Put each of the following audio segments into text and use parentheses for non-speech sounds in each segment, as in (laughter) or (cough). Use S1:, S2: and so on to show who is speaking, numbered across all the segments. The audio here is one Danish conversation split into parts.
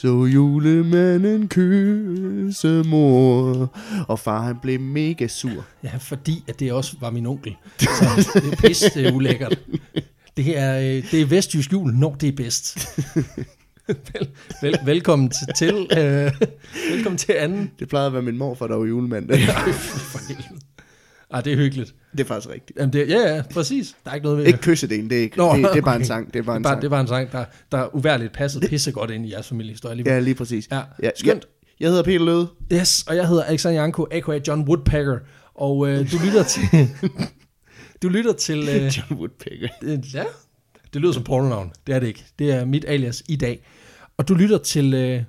S1: Så julemanden kysse mor. Og far han blev mega sur.
S2: Ja, fordi at det også var min onkel. Så det er pisse det er ulækkert. Det er, øh, det er vestjysk jul, når det er bedst. vel, vel, velkommen til, til øh, velkommen til anden.
S1: Det plejede at være min morfar, der var julemand. (laughs)
S2: Ej, for helvede. Ej, det er hyggeligt.
S1: Det er faktisk rigtigt.
S2: Jamen, det, ja, ja, præcis. Der er ikke noget ved
S1: Ikke kyssedelen, det er, ikke,
S2: Nå,
S1: det, det er bare en sang. Det er bare en
S2: bare,
S1: sang.
S2: det var en sang, der, der uværligt passede pissegodt ind i jeres familiehistorie. Lige
S1: Ja, lige præcis.
S2: Ja,
S1: ja
S2: skønt.
S1: Jeg, jeg hedder Peter Løde.
S2: Yes, og jeg hedder Alexander Janko, a.k.a. John Woodpecker, og øh, du lytter til... (laughs) du lytter til... Øh,
S1: John Woodpecker.
S2: øh, ja, det lyder som pornonavn. Det er det ikke. Det er mit alias i dag. Og du lytter til, øh,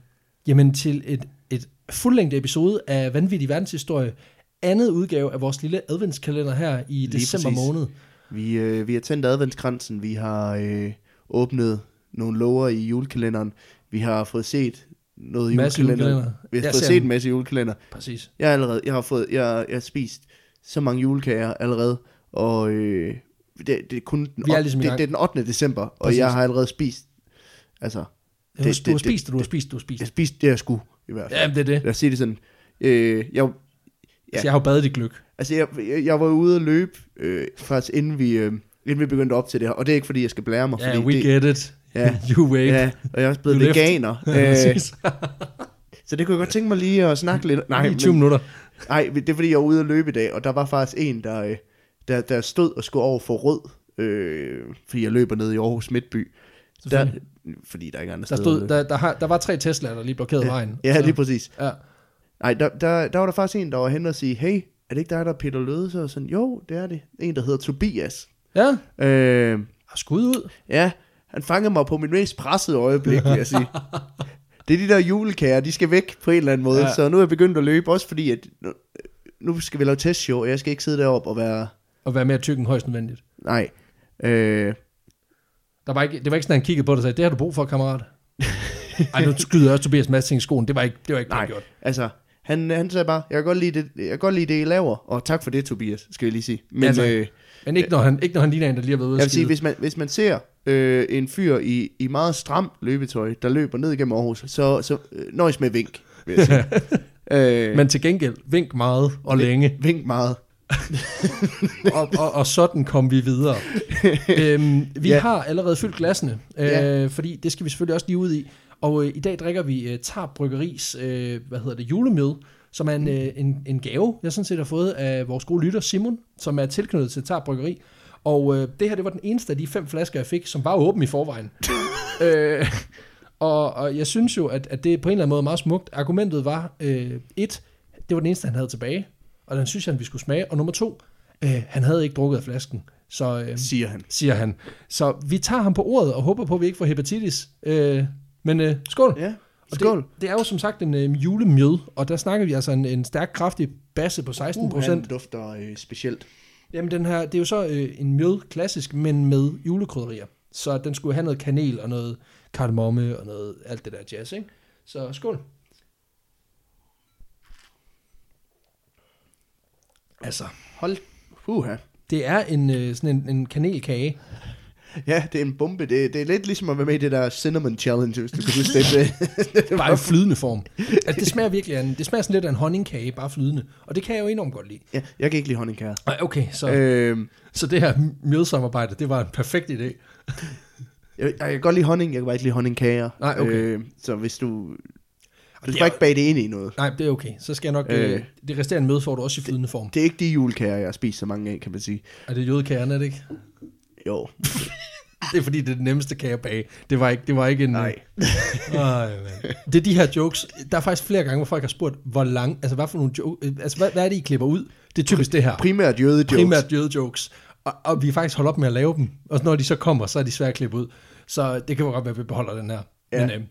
S2: jamen, til et, et fuldlængde episode af Vanvittig Verdenshistorie. Andet udgave af vores lille adventskalender her i
S1: Lige
S2: december
S1: præcis.
S2: måned.
S1: Vi, øh, vi har tændt adventskransen. Vi har øh, åbnet nogle lover i julekalenderen. Vi har fået set noget
S2: Masse
S1: julekalender.
S2: julekalender.
S1: Vi har
S2: Jeg
S1: fået set en masse julekalender.
S2: Præcis.
S1: Jeg har allerede, jeg har fået, jeg, jeg har spist så mange julekager allerede, og øh, det, det er kun den,
S2: Vi er ligesom
S1: det, det er den 8. december, og
S2: Præcis.
S1: jeg har allerede spist, altså,
S2: Du,
S1: Det-
S2: det, du har
S1: det-
S2: spist, det, du har spist, du har spist.
S1: jeg har spist det, jeg skulle, i hvert fald.
S2: Ja, det er det.
S1: Lad os sige det sådan. Øh, jeg,
S2: Ja. Altså, jeg har jo badet i gløk.
S1: altså, jeg, jeg, jeg var ude at løbe, øh, faktisk inden vi, øh, inden vi begyndte op til det her, og det er ikke, fordi jeg skal blære mig,
S2: Ja,
S1: fordi
S2: we
S1: det,
S2: get it.
S1: Ja. (laughs)
S2: you wave.
S1: ja, og jeg er også blevet
S2: You
S1: veganer,
S2: Ja,
S1: øh, (laughs) så det kunne jeg godt tænke mig lige at snakke lidt. Nej,
S2: Lige 20 minutter.
S1: Nej, det er fordi, jeg var ude at løbe i dag, og der var faktisk en, der, øh, der, der stod og skulle over for rød, øh, fordi jeg løber ned i Aarhus Midtby. Der, fordi der er ikke andre
S2: Der, stod, der, der, har, der var tre Teslaer, der lige blokerede vejen.
S1: ja,
S2: Så-
S1: lige præcis.
S2: Ja.
S1: Nej, der, der, der var der faktisk en, der var hen og sige, hey, er det ikke dig, der er Peter Løde? Så sådan, jo, det er det. En, der hedder Tobias.
S2: Ja,
S1: Øh,
S2: og skud ud.
S1: ja, han fangede mig på min mest pressede øjeblik, vil jeg sige. (laughs) Det er de der julekager, de skal væk på en eller anden måde.
S2: Ja.
S1: Så nu er jeg begyndt at løbe, også fordi, at nu, nu skal vi lave testshow, og jeg skal ikke sidde deroppe og være...
S2: Og være mere tyk end højst nødvendigt.
S1: Nej. Øh,
S2: Der var ikke, det var ikke sådan, at han kiggede på dig og sagde, det har du brug for, kammerat. Ej, nu skyder jeg også Tobias Mads i skoen. Det var ikke, det var ikke.
S1: Nej.
S2: gjort.
S1: Altså, han, han sagde bare, jeg kan godt lide det, jeg kan godt lide det, I laver. Og tak for det, Tobias, skal jeg lige sige. Men
S2: tak.
S1: øh,
S2: Men ikke når, han, ikke når han ligner en, der lige har været ude
S1: jeg vil sige, hvis man, hvis man ser øh, en fyr i, i meget stram løbetøj, der løber ned igennem Aarhus, så, så øh, nøjes med vink, vil jeg sige. (laughs) øh,
S2: Men til gengæld, vink meget og længe.
S1: vink meget. (laughs)
S2: og, og, og sådan kom vi videre. (laughs) øhm, vi
S1: ja.
S2: har allerede fyldt glassene, øh,
S1: Ja.
S2: fordi det skal vi selvfølgelig også lige ud i. Og øh, i dag drikker vi øh, Tarp Bryggeris, øh, hvad hedder det, julemøde, som er en, øh, en, en gave, jeg sådan set har fået af vores gode lytter Simon, som er tilknyttet til Tarp Bryggeri. Og øh, det her, det var den eneste af de fem flasker, jeg fik, som var åben i forvejen. (laughs) øh, og, og jeg synes jo, at, at det på en eller anden måde er meget smukt. Argumentet var, øh, et, det var den eneste, han havde tilbage, og den synes han, vi skulle smage. Og nummer to, øh, han havde ikke drukket af flasken, så, øh,
S1: Siger han.
S2: siger han. Så vi tager ham på ordet og håber på, at vi ikke får hepatitis. Øh, men øh, skål!
S1: Ja,
S2: Og
S1: skål.
S2: Det, det er jo som sagt en øh, julemjød, og der snakker vi altså en, en stærk, kraftig basse på 16
S1: Uh, han
S2: procent.
S1: dufter øh, specielt.
S2: Jamen den her, det er jo så øh, en mjød klassisk, men med julekrydderier. Så den skulle have noget kanel og noget kardemomme og noget alt det der jazz, ikke? Så skål. Altså,
S1: Hold. Puha.
S2: det er en, øh, sådan en, en kanelkage.
S1: Ja, det er en bombe. Det, det er lidt ligesom at være med i det der Cinnamon Challenge, hvis du kan huske det. det.
S2: Bare i flydende form. Altså, det smager virkelig af en, det smager sådan lidt af en honningkage, bare flydende. Og det kan jeg jo enormt godt lide.
S1: ja, jeg kan ikke lide honningkager.
S2: Ej, okay, så, øh.
S1: Øhm,
S2: så det her mjødsamarbejde, det var en perfekt idé.
S1: jeg, jeg kan godt lide honning, jeg kan bare ikke lide honningkager.
S2: Nej, okay.
S1: Øh, så hvis du... Du
S2: det
S1: skal
S2: er-
S1: ikke bage det ind i noget.
S2: Nej, det er okay. Så skal jeg nok... Øh. Det resterende møde får du også i flydende form.
S1: Det er ikke de julekager, jeg har spist så mange af, kan man sige.
S2: Er det jødekagerne, er det ikke?
S1: Jo,
S2: Det er fordi, det er det nemmeste kage at bage. Det var ikke, det var ikke en...
S1: nej. (laughs)
S2: Ej, man. Det er de her jokes. Der er faktisk flere gange, hvor folk har spurgt, hvor lang... Altså, hvad for nogle jokes... Altså, hvad, hvad er det, I klipper ud? Det er typisk det her.
S1: Primært jødejokes.
S2: Primært jødejokes. Og, og vi har faktisk holdt op med at lave dem. Og når de så kommer, så er de svære at klippe ud. Så det kan godt være, at vi beholder den her.
S1: Ja.
S2: Men, øh,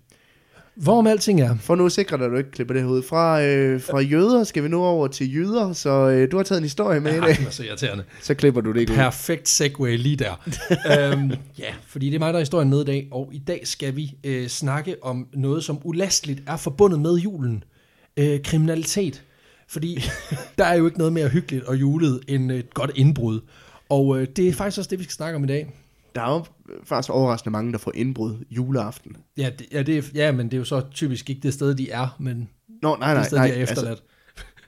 S2: hvorom alting er...
S1: For nu at sikre dig, at du ikke klipper det her ud. Fra, øh, fra jøder skal vi nu over til jyder, så øh, du har taget en historie med i
S2: Ej,
S1: dag.
S2: den er så irriterende.
S1: Så klipper du det ikke ud.
S2: Perfekt segue lige der. (laughs) øhm, ja, fordi det er mig, der er historien med i dag, og i dag skal vi øh, snakke om noget, som ulasteligt er forbundet med julen. Øh, kriminalitet. Fordi (laughs) der er jo ikke noget mere hyggeligt og julet end et godt indbrud. Og øh, det er faktisk også det, vi skal snakke om i dag.
S1: Der er jo faktisk overraskende mange, der får indbrud juleaften.
S2: Ja, det, ja, det er, ja, men det er jo så typisk ikke det sted, de er, men
S1: Nå, nej,
S2: det
S1: nej,
S2: sted,
S1: nej.
S2: de er efterladt.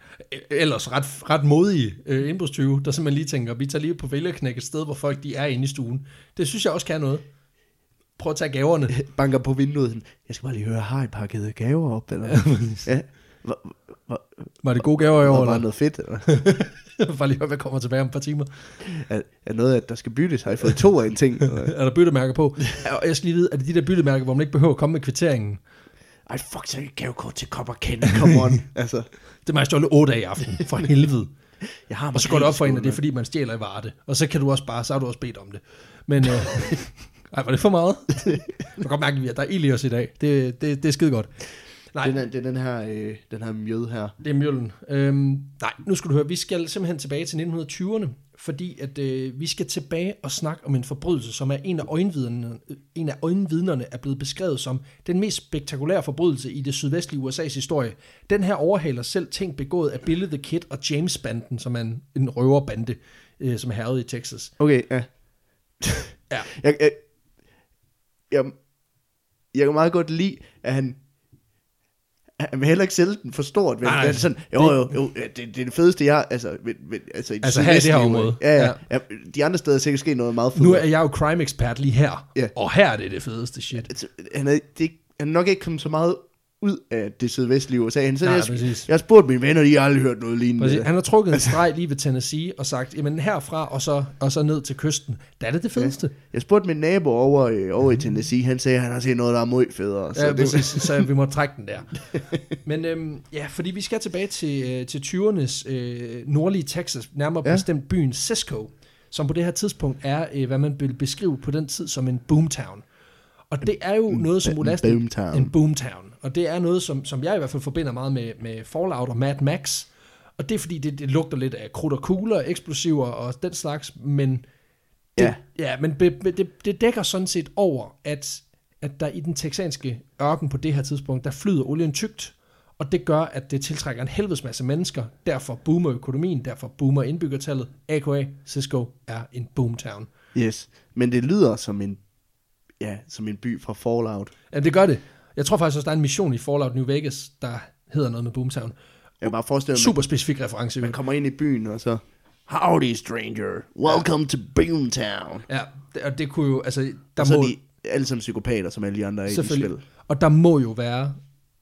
S2: (laughs) Ellers ret, ret modige øh, indbrudstyve, der simpelthen lige tænker, vi tager lige på vælgerknæk et sted, hvor folk de er inde i stuen. Det synes jeg også kan noget. Prøv at tage gaverne. (laughs)
S1: banker på vinduet. Jeg skal bare lige høre, har I pakket gaver op? Eller? ja. Hvor, hvor,
S2: Var det gode gaver i år,
S1: var
S2: eller?
S1: noget fedt? (laughs)
S2: Bare lige høre, hvad kommer tilbage om et par timer.
S1: Er, er noget, at der skal byttes? Har I fået to af en ting? (laughs)
S2: Er der byttemærker på? Og jeg skal lige vide, er det de der byttemærker, hvor man ikke behøver at komme med kvitteringen?
S1: Ej, fuck, så er det gavekort til Copper Ken. Come on. (laughs) altså,
S2: Det må jeg stjåle 8 af i aften, for helvede.
S1: jeg har
S2: Og så går det op for en, at det er fordi, man stjæler i Varde. Og så kan du også bare, så har du også bedt om det. Men, øh, ej, var det for meget? Man kan godt mærke, at der er ild i os i dag. Det, det, det er skide godt. Nej,
S1: Den er, det er den her, øh, den her mjød her.
S2: det er mjøllen. Øhm, nej, nu skal du høre, vi skal simpelthen tilbage til 1920'erne, fordi at øh, vi skal tilbage og snakke om en forbrydelse, som er en af øjenvidnerne, en af øjenvidnerne er blevet beskrevet som den mest spektakulære forbrydelse i det sydvestlige USA's historie. Den her overhaler selv ting begået af Billy the Kid og James-banden, som er en, en røverbande, øh, som er herret i Texas.
S1: Okay, ja. (laughs)
S2: Ja.
S1: Jeg, jeg, jeg, jeg kan meget godt lide, at han han vil heller ikke sælge den for stort. Men
S2: Nej,
S1: det er sådan, jo, jo, jo, det, det er det fedeste, jeg altså, men, men, altså, i
S2: Altså her i det her område.
S1: Ja, ja,
S2: Ja.
S1: ja. De andre steder er sikkert sket noget meget fedt.
S2: Nu er jeg jo crime expert lige her,
S1: Ja.
S2: og her er det det fedeste shit.
S1: altså, han, er, det, han er nok ikke kommet så meget ud af det sydvestlige USA. Så
S2: Nej,
S1: jeg,
S2: præcis.
S1: jeg har spurgt mine venner, de har aldrig hørt noget lignende.
S2: Præcis. Han har trukket en streg lige ved Tennessee og sagt, jamen herfra og så, og så ned til kysten, der er det det fedeste.
S1: Jeg spurgte min nabo over, øh, over i Tennessee, han sagde, at han har set noget, der er meget federe.
S2: Så ja,
S1: det,
S2: præcis, så vi må (laughs) trække den der. Men øhm, ja, fordi vi skal tilbage til, øh, til 20'ernes øh, nordlige Texas, nærmere ja.
S1: Ja.
S2: bestemt byen Cisco, som på det her tidspunkt er, øh, hvad man vil beskrive på den tid som en boomtown. Og det er jo noget, som
S1: en
S2: Ulastig...
S1: boomtown.
S2: En boomtown. Og det er noget, som, som jeg i hvert fald forbinder meget med, med Fallout og Mad Max. Og det er fordi, det, det lugter lidt af krudt og kugler, eksplosiver og den slags, men det,
S1: Ja.
S2: ja, men be, be, det, det dækker sådan set over, at, at der i den texanske ørken på det her tidspunkt, der flyder olien tygt, og det gør, at det tiltrækker en helvedes masse mennesker. Derfor boomer økonomien, derfor boomer indbyggertallet. AKA Cisco er en boomtown.
S1: Yes, men det lyder som en, ja, som en by fra Fallout.
S2: Ja, det gør det. Jeg tror faktisk også, der er en mission i Fallout New Vegas, der hedder noget med Boomtown.
S1: Jeg kan bare forestille mig,
S2: Super specifik reference.
S1: man kommer ind i byen, og så, Howdy, stranger. Welcome to Boomtown.
S2: Ja, det, og det kunne jo, altså, der
S1: Og så
S2: må,
S1: de alle sammen psykopater, som alle de andre er i spil.
S2: og der må jo være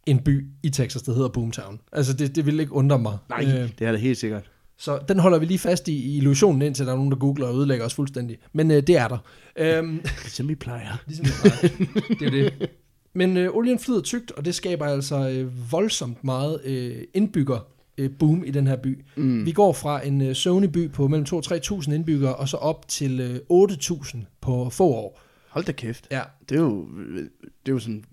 S2: en by i Texas, der hedder Boomtown. Altså, det, det vil ikke undre mig.
S1: Nej,
S2: Øh,
S1: det er det helt sikkert.
S2: Så den holder vi lige fast i, i illusionen, indtil der er nogen, der googler og ødelægger os fuldstændig. Men øh, det er der. Øhm, (laughs)
S1: Som vi plejer.
S2: Ligesom det, plejer. det er det. Men øh, olien flyder tygt, og det skaber altså øh, voldsomt meget øh, indbygger øh, boom i den her by. Mm. Vi går fra en øh, Sony-by på mellem 2 og 3.000 indbyggere, og så op til øh, 8.000 på få år.
S1: Hold da kæft.
S2: Ja,
S1: Det er jo, det er jo sådan,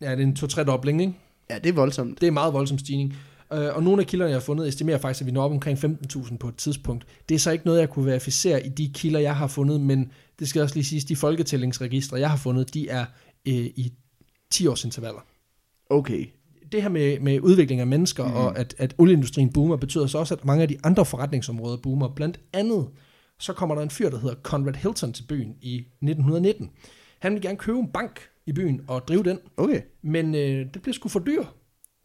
S2: ja det er en 2-3 dobling, ikke?
S1: ja, det er voldsomt.
S2: Det er en meget voldsom stigning. Øh, og nogle af kilderne, jeg har fundet, estimerer faktisk, at vi når op omkring 15.000 på et tidspunkt. Det er så ikke noget, jeg kunne verificere i de kilder, jeg har fundet, men det skal også lige siges, de folketællingsregistre, jeg har fundet, de er øh, i 10 års intervaller.
S1: Okay.
S2: det her med, med udvikling af mennesker, mm. og at, at olieindustrien boomer, betyder så også, at mange af de andre forretningsområder boomer. Blandt andet, så kommer der en fyr, der hedder Conrad Hilton til byen i 1919. Han vil gerne købe en bank i byen og drive den,
S1: Okay.
S2: men øh, det bliver sgu for dyr.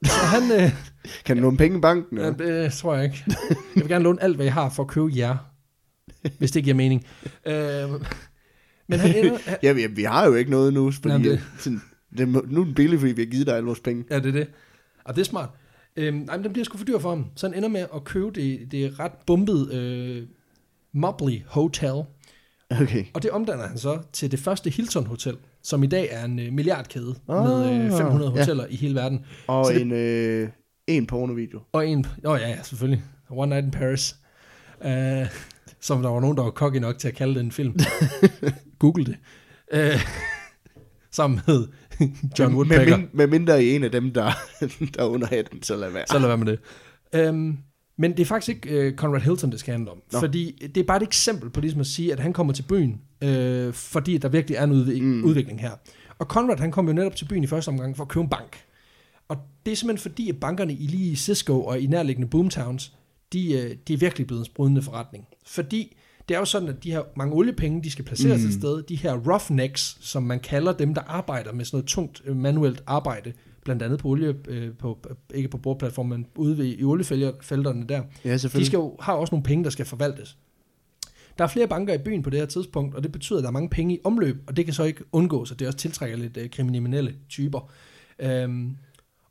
S2: Så han, øh, (laughs)
S1: Kan du låne penge i banken?
S2: ja, det tror jeg ikke. Jeg vil gerne låne alt, hvad jeg har for at købe jer, hvis det giver mening. Øh, men han ender, han, (laughs)
S1: Ja, vi, vi har jo ikke noget nu, fordi
S2: Jamen, det-
S1: det... sådan, det, nu er den billig, fordi vi har givet dig alle vores penge.
S2: Ja, det er det. Og det er smart. Øhm, nej, men den bliver sgu for dyr for ham. Så han ender med at købe det, det ret bumpede øh, Mobley Hotel.
S1: Okay.
S2: Og det omdanner han så til det første Hilton Hotel, som i dag er en øh, milliardkæde
S1: Ah,
S2: med øh, 500
S1: ja.
S2: hoteller i hele verden.
S1: Og
S2: Så det-
S1: en, øh, en pornovideo.
S2: Og en... Åh oh, ja, ja, selvfølgelig. One Night in Paris. Uh, som der var nogen, der var cocky nok til at kalde det en film. (laughs) Google det. Uh, sammen med John
S1: med,
S2: Woodpecker.
S1: med, med mindre i en af dem, der, (laughs) der er under hatten, så lad være.
S2: Så lad være med det. Um, men det er faktisk ikke uh, Conrad Hilton, det skal handle om. Nå. Fordi det er bare et eksempel på ligesom at sige, at han kommer til byen, uh, fordi der virkelig er en udvik- mm. udvikling her. Og Conrad, han kom jo netop til byen i første omgang for at købe en bank. Og det er simpelthen fordi, at bankerne i lige Cisco og i nærliggende boomtowns, de, øh, de er virkelig blevet en sprudende forretning. Fordi Det er jo sådan, at de her mange oliepenge, de skal placeres mm. et sted. De her roughnecks, som man kalder dem, der arbejder med sådan noget tungt øh, manuelt arbejde, blandt andet på olie, øh, på, ikke på bordplatformen, men ude ved, i oliefelterne der.
S1: Ja,
S2: De skal jo, har også nogle penge, der skal forvaltes. Der er flere banker i byen på det her tidspunkt, og det betyder, at der er mange penge i omløb, og det kan så ikke undgås, og det også tiltrækker lidt øh, kriminelle typer. Øhm,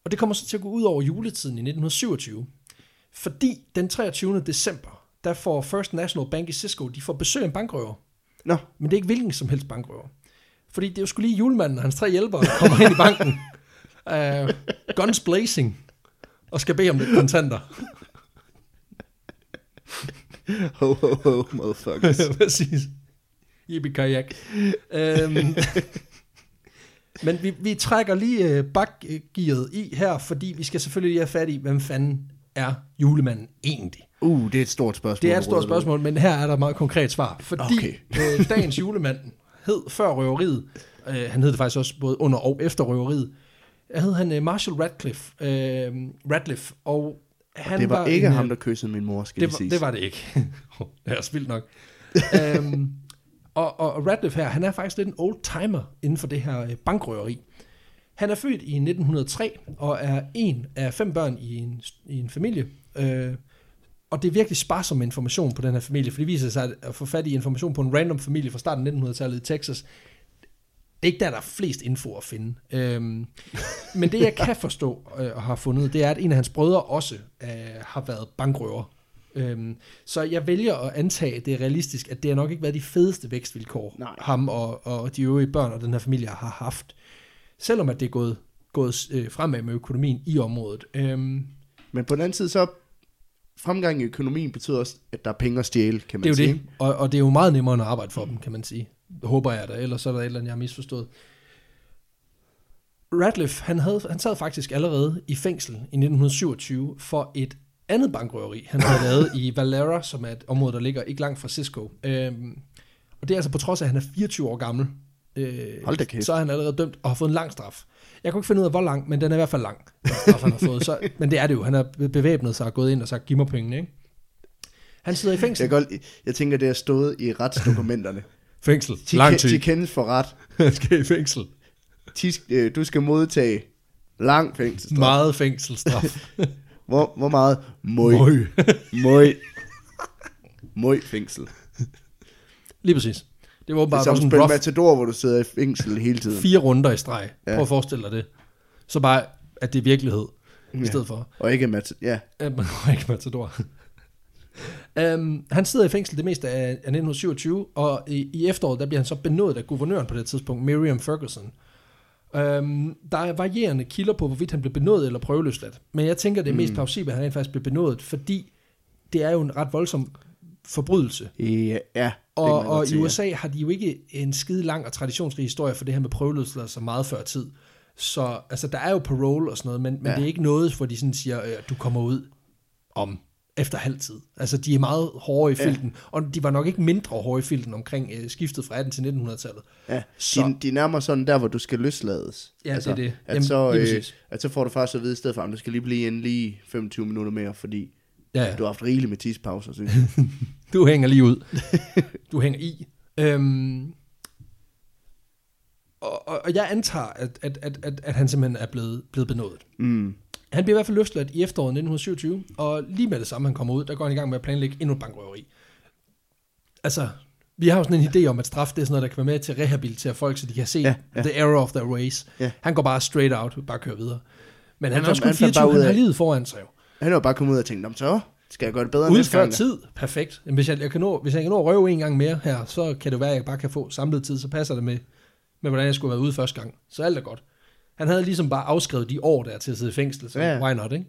S2: og det kommer så til at gå ud over juletiden i 1927, fordi den 23. december, der får First National Bank i Cisco, de får besøg af en bankrøver.
S1: Nå,
S2: Men det er ikke hvilken som helst bankrøver. Fordi det er jo skulle lige julemanden og hans tre hjælpere, der kommer ind i banken. (laughs) Uh, guns blazing. Og skal bede om lidt kontanter.
S1: ho, ho, ho, motherfuckers. (laughs)
S2: Præcis. Yippie kajak. Øhm, men vi, vi trækker lige øh, bakgearet i her, fordi vi skal selvfølgelig lige have fat i, hvem fanden er julemanden egentlig?
S1: Uh, det er et stort spørgsmål.
S2: Det er et stort spørgsmål, men her er der et meget konkret svar. Fordi
S1: Okay. (laughs)
S2: øh, dagens julemand hed før røveriet, øh, han hed det faktisk også både under og efter røveriet, hed han øh, Marshall Radcliffe, øh, Radcliffe, og han
S1: Det var ikke
S2: en,
S1: ham,
S2: øh,
S1: der kyssede min mor, skal
S2: det var, det var det ikke. (laughs) det er spildt nok. øhm, og, og Radcliffe her, han er faktisk lidt en old-timer inden for det her øh, bankrøveri. Han er født i 1903 og er en af fem børn i en, i en familie. Øh, og det er virkelig sparsom information på den her familie, for det viser sig at- at få fat i information på en random familie fra starten af 1900-tallet i Texas. Det er ikke der, der er flest info at finde. Øhm, men det, jeg (laughs) kan forstå øh, og har fundet, det er, at en af hans brødre også øh, har været bankrøver. Øhm, så jeg vælger at antage, at det er realistisk, at det har nok ikke været de fedeste vækstvilkår,
S1: Nej.
S2: ham og, og de øvrige børn og den her familie har haft. Selvom at det er gået, gået øh, fremad med økonomien i området. Øhm,
S1: Men på den anden side, så fremgang i økonomien betyder også, at der er penge at stjæle, kan man
S2: det er jo
S1: sige.
S2: det, og, og det er jo meget nemmere at arbejde for dem, kan man sige. Håber jeg da, ellers så er der et eller andet, jeg har misforstået. Radcliffe, han, havde, han sad faktisk allerede i fængsel i 1927 for et andet bankrøveri, han havde (laughs) lavet i Valera, som er et område, der ligger ikke langt fra Cisco. Øhm, og det er altså på trods af, at han er 24 år gammel. Øh,
S1: Hold da kæft.
S2: Så er han allerede dømt og har fået en lang straf. Jeg kunne ikke finde ud af, hvor lang, men den er i hvert fald lang, den straf, han har fået. Så, (laughs) men det er det jo. Han har bevæbnet sig og gået ind og sagt, giv mig pengene, ikke? Han sidder i fængsel.
S1: Jeg, godt, jeg tænker, det er stået i retsdokumenterne.
S2: Fængsel.
S1: De,
S2: Lang tid.
S1: de kendes for ret. (laughs)
S2: Skal i fængsel.
S1: De, øh, du skal modtage lang fængselsstraf.
S2: Meget fængselsstraf. (laughs)
S1: Hvor, hvor meget? Møj.
S2: Møj.
S1: Møj. (laughs) Møj fængsel.
S2: Lige præcis. Det var
S1: Det er
S2: bare
S1: som
S2: rough
S1: Matador, hvor du sidder i fængsel hele tiden.
S2: fire runder i streg.
S1: Ja.
S2: Prøv at forestille dig det. Så bare, at det er virkelighed, i
S1: Ja.
S2: stedet for.
S1: Og ikke mat ja.
S2: går ikke matador. Um, han sidder i fængsel det meste af, af 1927, og i, i efteråret, der bliver han så benådet af guvernøren på det tidspunkt, Miriam Ferguson. Um, der er varierende kilder på, hvorvidt han blev benådet eller prøveløsladt. Men jeg tænker, det er mest
S1: Mm.
S2: plausibelt, at han rent faktisk blev benådet, fordi det er jo en ret voldsom forbrydelse.
S1: Ja, ja.
S2: Og, og i
S1: ja.
S2: USA har de jo ikke en skide lang og traditionsrig historie for det her med prøveløsladelser meget før tid. Så altså, der er jo parole og sådan noget, men, men
S1: Ja.
S2: det er ikke noget, hvor de sådan siger, øh, du kommer ud om efter halv tid. Altså, de er meget hårde i
S1: Ja.
S2: filten, og de var nok ikke mindre hårde i filten omkring øh, skiftet fra 18 til 1900-tallet.
S1: Ja,
S2: Så-
S1: de, de er nærmere sådan der, hvor du skal løslades.
S2: Ja, det er det.
S1: At,
S2: Jamen,
S1: så, øh, at så får du faktisk at vide i stedet for, at du skal lige blive inde lige 25 minutter mere, fordi
S2: Ja, ja.
S1: du har haft rigeligt med tidspauser, synes jeg. (laughs)
S2: Du hænger lige ud. Du hænger i. Øhm, og, og, og jeg antager, at, at, at, at, at han simpelthen er blevet, blevet benådet.
S1: Mm.
S2: Han bliver i hvert fald løsladt i efteråret 1927, og lige med det samme, han kommer ud, der går han i gang med at planlægge endnu et bankrøveri. Altså, vi har jo sådan en idé om, at straf det er sådan noget, der kan være med til at rehabilitere folk, så de kan se
S1: Ja,
S2: ja, the error of their ways.
S1: Ja.
S2: Han går bare straight out, bare kører videre. Men han,
S1: Han
S2: er også kun
S1: fandt- han fandt
S2: 24,
S1: bare ud
S2: han har livet foran sig jo.
S1: Han er jo bare kommet ud og tænkt, "Nå, men så skal jeg gøre det bedre
S2: Ude
S1: næste gang. da."
S2: tid, perfekt. Jamen, hvis, jeg, jeg kan nå, hvis jeg kan nå at røve en gang mere her, så kan det være, at jeg bare kan få samlet tid, så passer det med, med hvordan jeg skulle have været ude første gang. Så alt er godt. Han havde ligesom bare afskrevet de år der til at sidde i fængsel, så
S1: Ja.
S2: why not, ikke?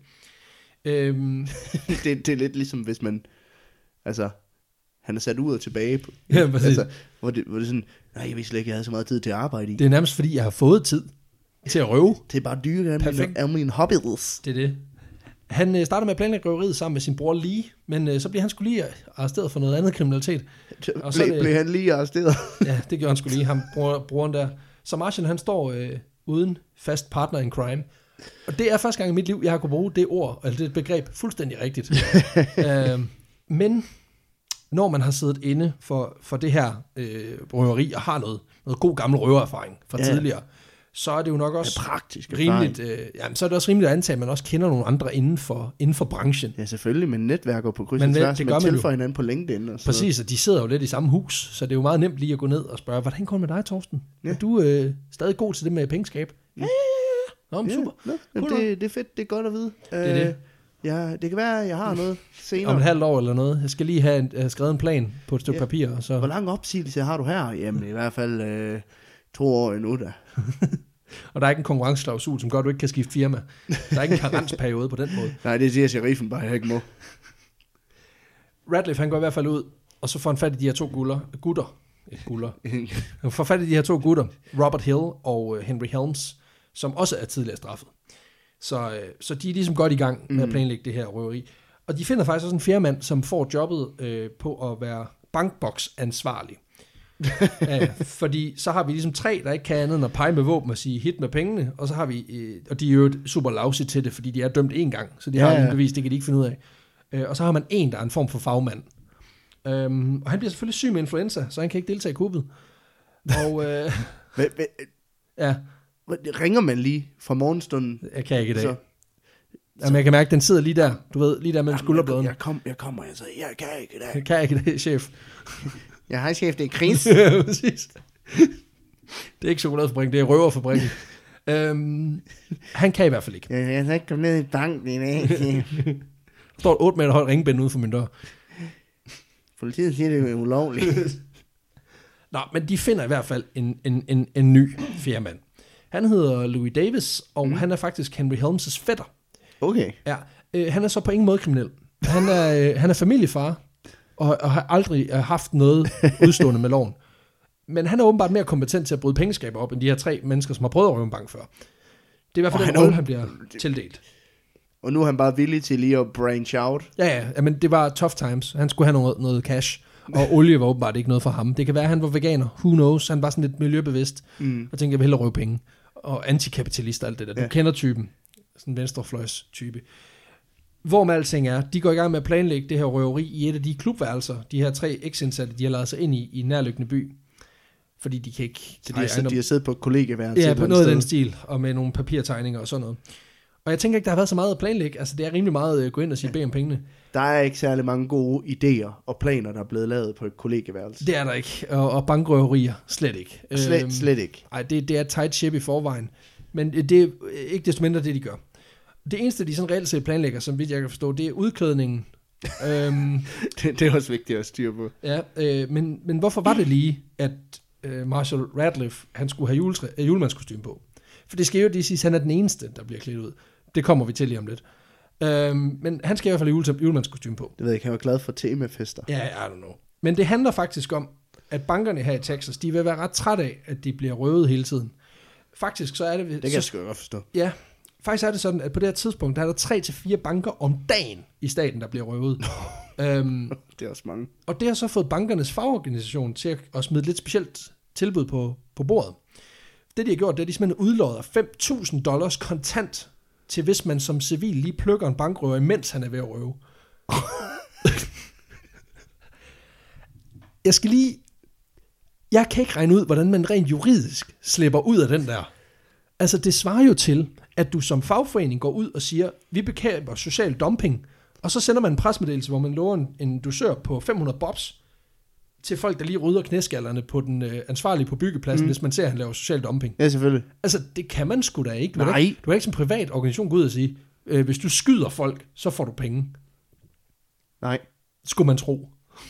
S2: Øhm, (laughs)
S1: det, det er lidt ligesom, hvis man... Altså, han er sat ud og tilbage. På,
S2: Ja, præcis.
S1: altså, hvor, det, hvor det sådan, nej, jeg vidste slet ikke, jeg havde så meget tid til at arbejde i.
S2: det er nærmest fordi, jeg har fået tid til at røve.
S1: Det er bare dyre af mine, af mine hobbies.
S2: Det er det. Han øh, starter med at planlægge røveriet sammen med sin bror Lee, men øh, så bliver han skulle lige arresteret for noget andet kriminalitet. Og så er
S1: Ble,
S2: det-
S1: blev han lige arresteret?
S2: Ja, det gjorde han skulle lige, ham bror, broren der. Så Martian, han står øh, uden fast partner in crime. Og det er første gang i mit liv, jeg har kunnet bruge det ord, eller det begreb, fuldstændig rigtigt. (laughs) øh, men når man har siddet inde for, for det her øh, røveri og har noget, noget god gammel røvererfaring fra
S1: ja.
S2: tidligere, så er det jo nok også
S1: praktisk
S2: rimeligt, øh, jamen, så er det også rimeligt at antage, at man også kender nogle andre inden for, inden for branchen.
S1: Ja, selvfølgelig, men netværker på kryds og tværs,
S2: det gør man
S1: tilføjer hinanden på LinkedIn og sådan
S2: Præcis, og de sidder jo lidt i samme hus, så det er jo meget nemt lige at gå ned og spørge, hvordan går det med dig, Torsten? Ja.
S1: Ja.
S2: Er du øh, stadig god til det med pengeskab? Ja, ja, ja. ja. Nå, men super.
S1: Ja,
S2: Cool
S1: det, det er fedt, det er godt at vide.
S2: Det er
S1: Øh,
S2: det.
S1: Ja, det kan være, at jeg har noget senere.
S2: Om et halvt år eller noget. Jeg skal lige have, en, have skrevet en plan på et stykke
S1: Ja.
S2: papir, og så...
S1: Hvor lang opsigelse har du her? Jamen, i hvert fald øh, to år endnu da. (laughs)
S2: Og der er ikke en konkurrenceklausul, som gør, at du ikke kan skifte firma. Der er ikke en karensperiode på den måde. (laughs)
S1: Nej, det siger sheriffen bare, jeg ikke må.
S2: Radcliffe, han går i hvert fald ud, og så får han fat i de her to gutter. Gutter. Ikke gutter. Han får fat i de her to gutter, Robert Hill og øh, Henry Helms, som også er tidligere straffet. Så, øh, så de er ligesom godt i gang med at
S1: Mm.
S2: planlægge det her røveri. Og de finder faktisk også en firmand, som får jobbet øh, på at være bankboks-ansvarlig. Ja, fordi så har vi ligesom tre, der ikke kan andet end at pege med våben og sige hit med pengene, og så har vi, øh, og de er jo super lousy til det, fordi de er dømt én gang, så de
S1: Ja,
S2: har
S1: ja.
S2: ja, bevis, det kan de ikke finde ud af. Øh, og så har man en, der er en form for fagmand. Øhm, og han bliver selvfølgelig syg med influenza, så han kan ikke deltage i kuppet. Og øh, (laughs)
S1: Hvad, hvad,
S2: ja,
S1: ringer man lige fra morgenstunden?
S2: jeg kan ikke i dag.
S1: Så,
S2: Jamen, jeg kan mærke, at den sidder lige der, du ved, lige der mellem skulderbladene.
S1: jeg, jeg, kom, jeg kommer, altså, jeg kan ikke i dag.
S2: Jeg kan ikke i dag, chef.
S1: Jeg har chef, det er Chris. (laughs)
S2: Ja, præcis. Det er ikke chokoladefabrikken, det er røverfabrikken. (laughs) øhm, han kan i hvert fald ikke.
S1: jeg, jeg kan ikke komme ned i banken i dag.
S2: Der (laughs) står et 8 meter højt ringbind ude for min dør.
S1: Politiet siger, det er ulovligt.
S2: Nå, men de finder i hvert fald en, en, en, en ny firmand. Han hedder Louis Davis, og mm. han er faktisk Henry Helms' fætter.
S1: Okay.
S2: Ja, øh, han er så på ingen måde kriminel. Han er, øh, han er familiefar, og, og har aldrig øh, haft noget udstående med loven. Men han er åbenbart mere kompetent til at bryde pengeskaber op, end de her tre mennesker, som har prøvet at røve en bank før. Det er i hvert fald
S1: Og
S2: den
S1: han
S2: rolle, han bliver tildelt.
S1: Og nu er han bare villig til lige at branch out.
S2: Ja, ja, ja, men det var tough times. Han skulle have noget, noget cash, og olie var åbenbart ikke noget for ham. Det kan være, at han var veganer. Who knows? Han var sådan lidt miljøbevidst,
S1: Mm.
S2: og tænkte, jeg vil hellere røve penge. Og antikapitalist og alt det der. Du
S1: Ja.
S2: kender typen. Sådan en venstrefløjs type. Hvor med alting er, de går i gang med at planlægge det her røveri i et af de klubværelser, de her tre eksindsatte, de har lavet sig ind i, i nærliggende by. Fordi de kan ikke...
S1: Så de har, siddet- de har siddet på et kollegeværelse.
S2: Ja, på noget af den stil, og med nogle papirtegninger og sådan noget. Og jeg tænker ikke, der har været så meget at planlægge. Altså, det er rimelig meget at gå ind og sige, bed om pengene.
S1: Der er ikke særlig mange gode idéer og planer, der er blevet lavet på et kollegeværelse.
S2: Det er der ikke. Og, og bankrøverier, slet ikke.
S1: Slet,
S2: Øhm,
S1: slet ikke.
S2: Ej, det, det er tight ship i forvejen. Men det er ikke desto mindre det, de gør. Det eneste, de sådan reelt set planlægger, som vidt jeg kan forstå, det er udklædningen. (laughs) øhm,
S1: Det, det er også vigtigt at styre på.
S2: ja, øh, men, men hvorfor var det lige, at øh, Marshall Radcliffe, han skulle have juletræ, øh, julemandskostyme på? For det skal jo lige sige, at han er den eneste, der bliver klædt ud. Det kommer vi til lige om lidt. Øhm, men han skal i hvert fald have jule, julemandskostyme på.
S1: Det ved jeg ikke, han var glad for temafester.
S2: Ja, I don't know. Men det handler faktisk om, at bankerne her i Texas, de vil være ret trætte af, at de bliver røvet hele tiden. Faktisk så er det...
S1: Det kan
S2: så,
S1: jeg sgu godt forstå.
S2: Ja, faktisk er det sådan, at på det her tidspunkt, der er der 3 til fire banker om dagen i staten, der bliver røvet. øhm, (laughs)
S1: Det er også mange.
S2: og det har så fået bankernes fagorganisation til at, at smide et lidt specielt tilbud på, på bordet. Det de har gjort, det er, at de simpelthen udlodder 5.000 dollars kontant til hvis man som civil lige plukker en bankrøver, imens han er ved at røve. (laughs) Jeg skal lige... Jeg kan ikke regne ud, hvordan man rent juridisk slipper ud af den der. Altså, det svarer jo til, at du som fagforening går ud og siger, vi bekæmper social dumping, og så sender man en presmeddelelse, hvor man lover en, en dusør på 500 bobs til folk, der lige rydder knæskallerne på den øh, ansvarlige på byggepladsen, mm. hvis man ser, at han laver social dumping.
S1: Ja, selvfølgelig.
S2: Altså, det kan man sgu da ikke. Du kan
S1: Nej.
S2: ikke, du kan ikke som privat organisation gå ud og sige, øh, hvis du skyder folk, så får du penge.
S1: Nej.
S2: Skulle man tro. (laughs)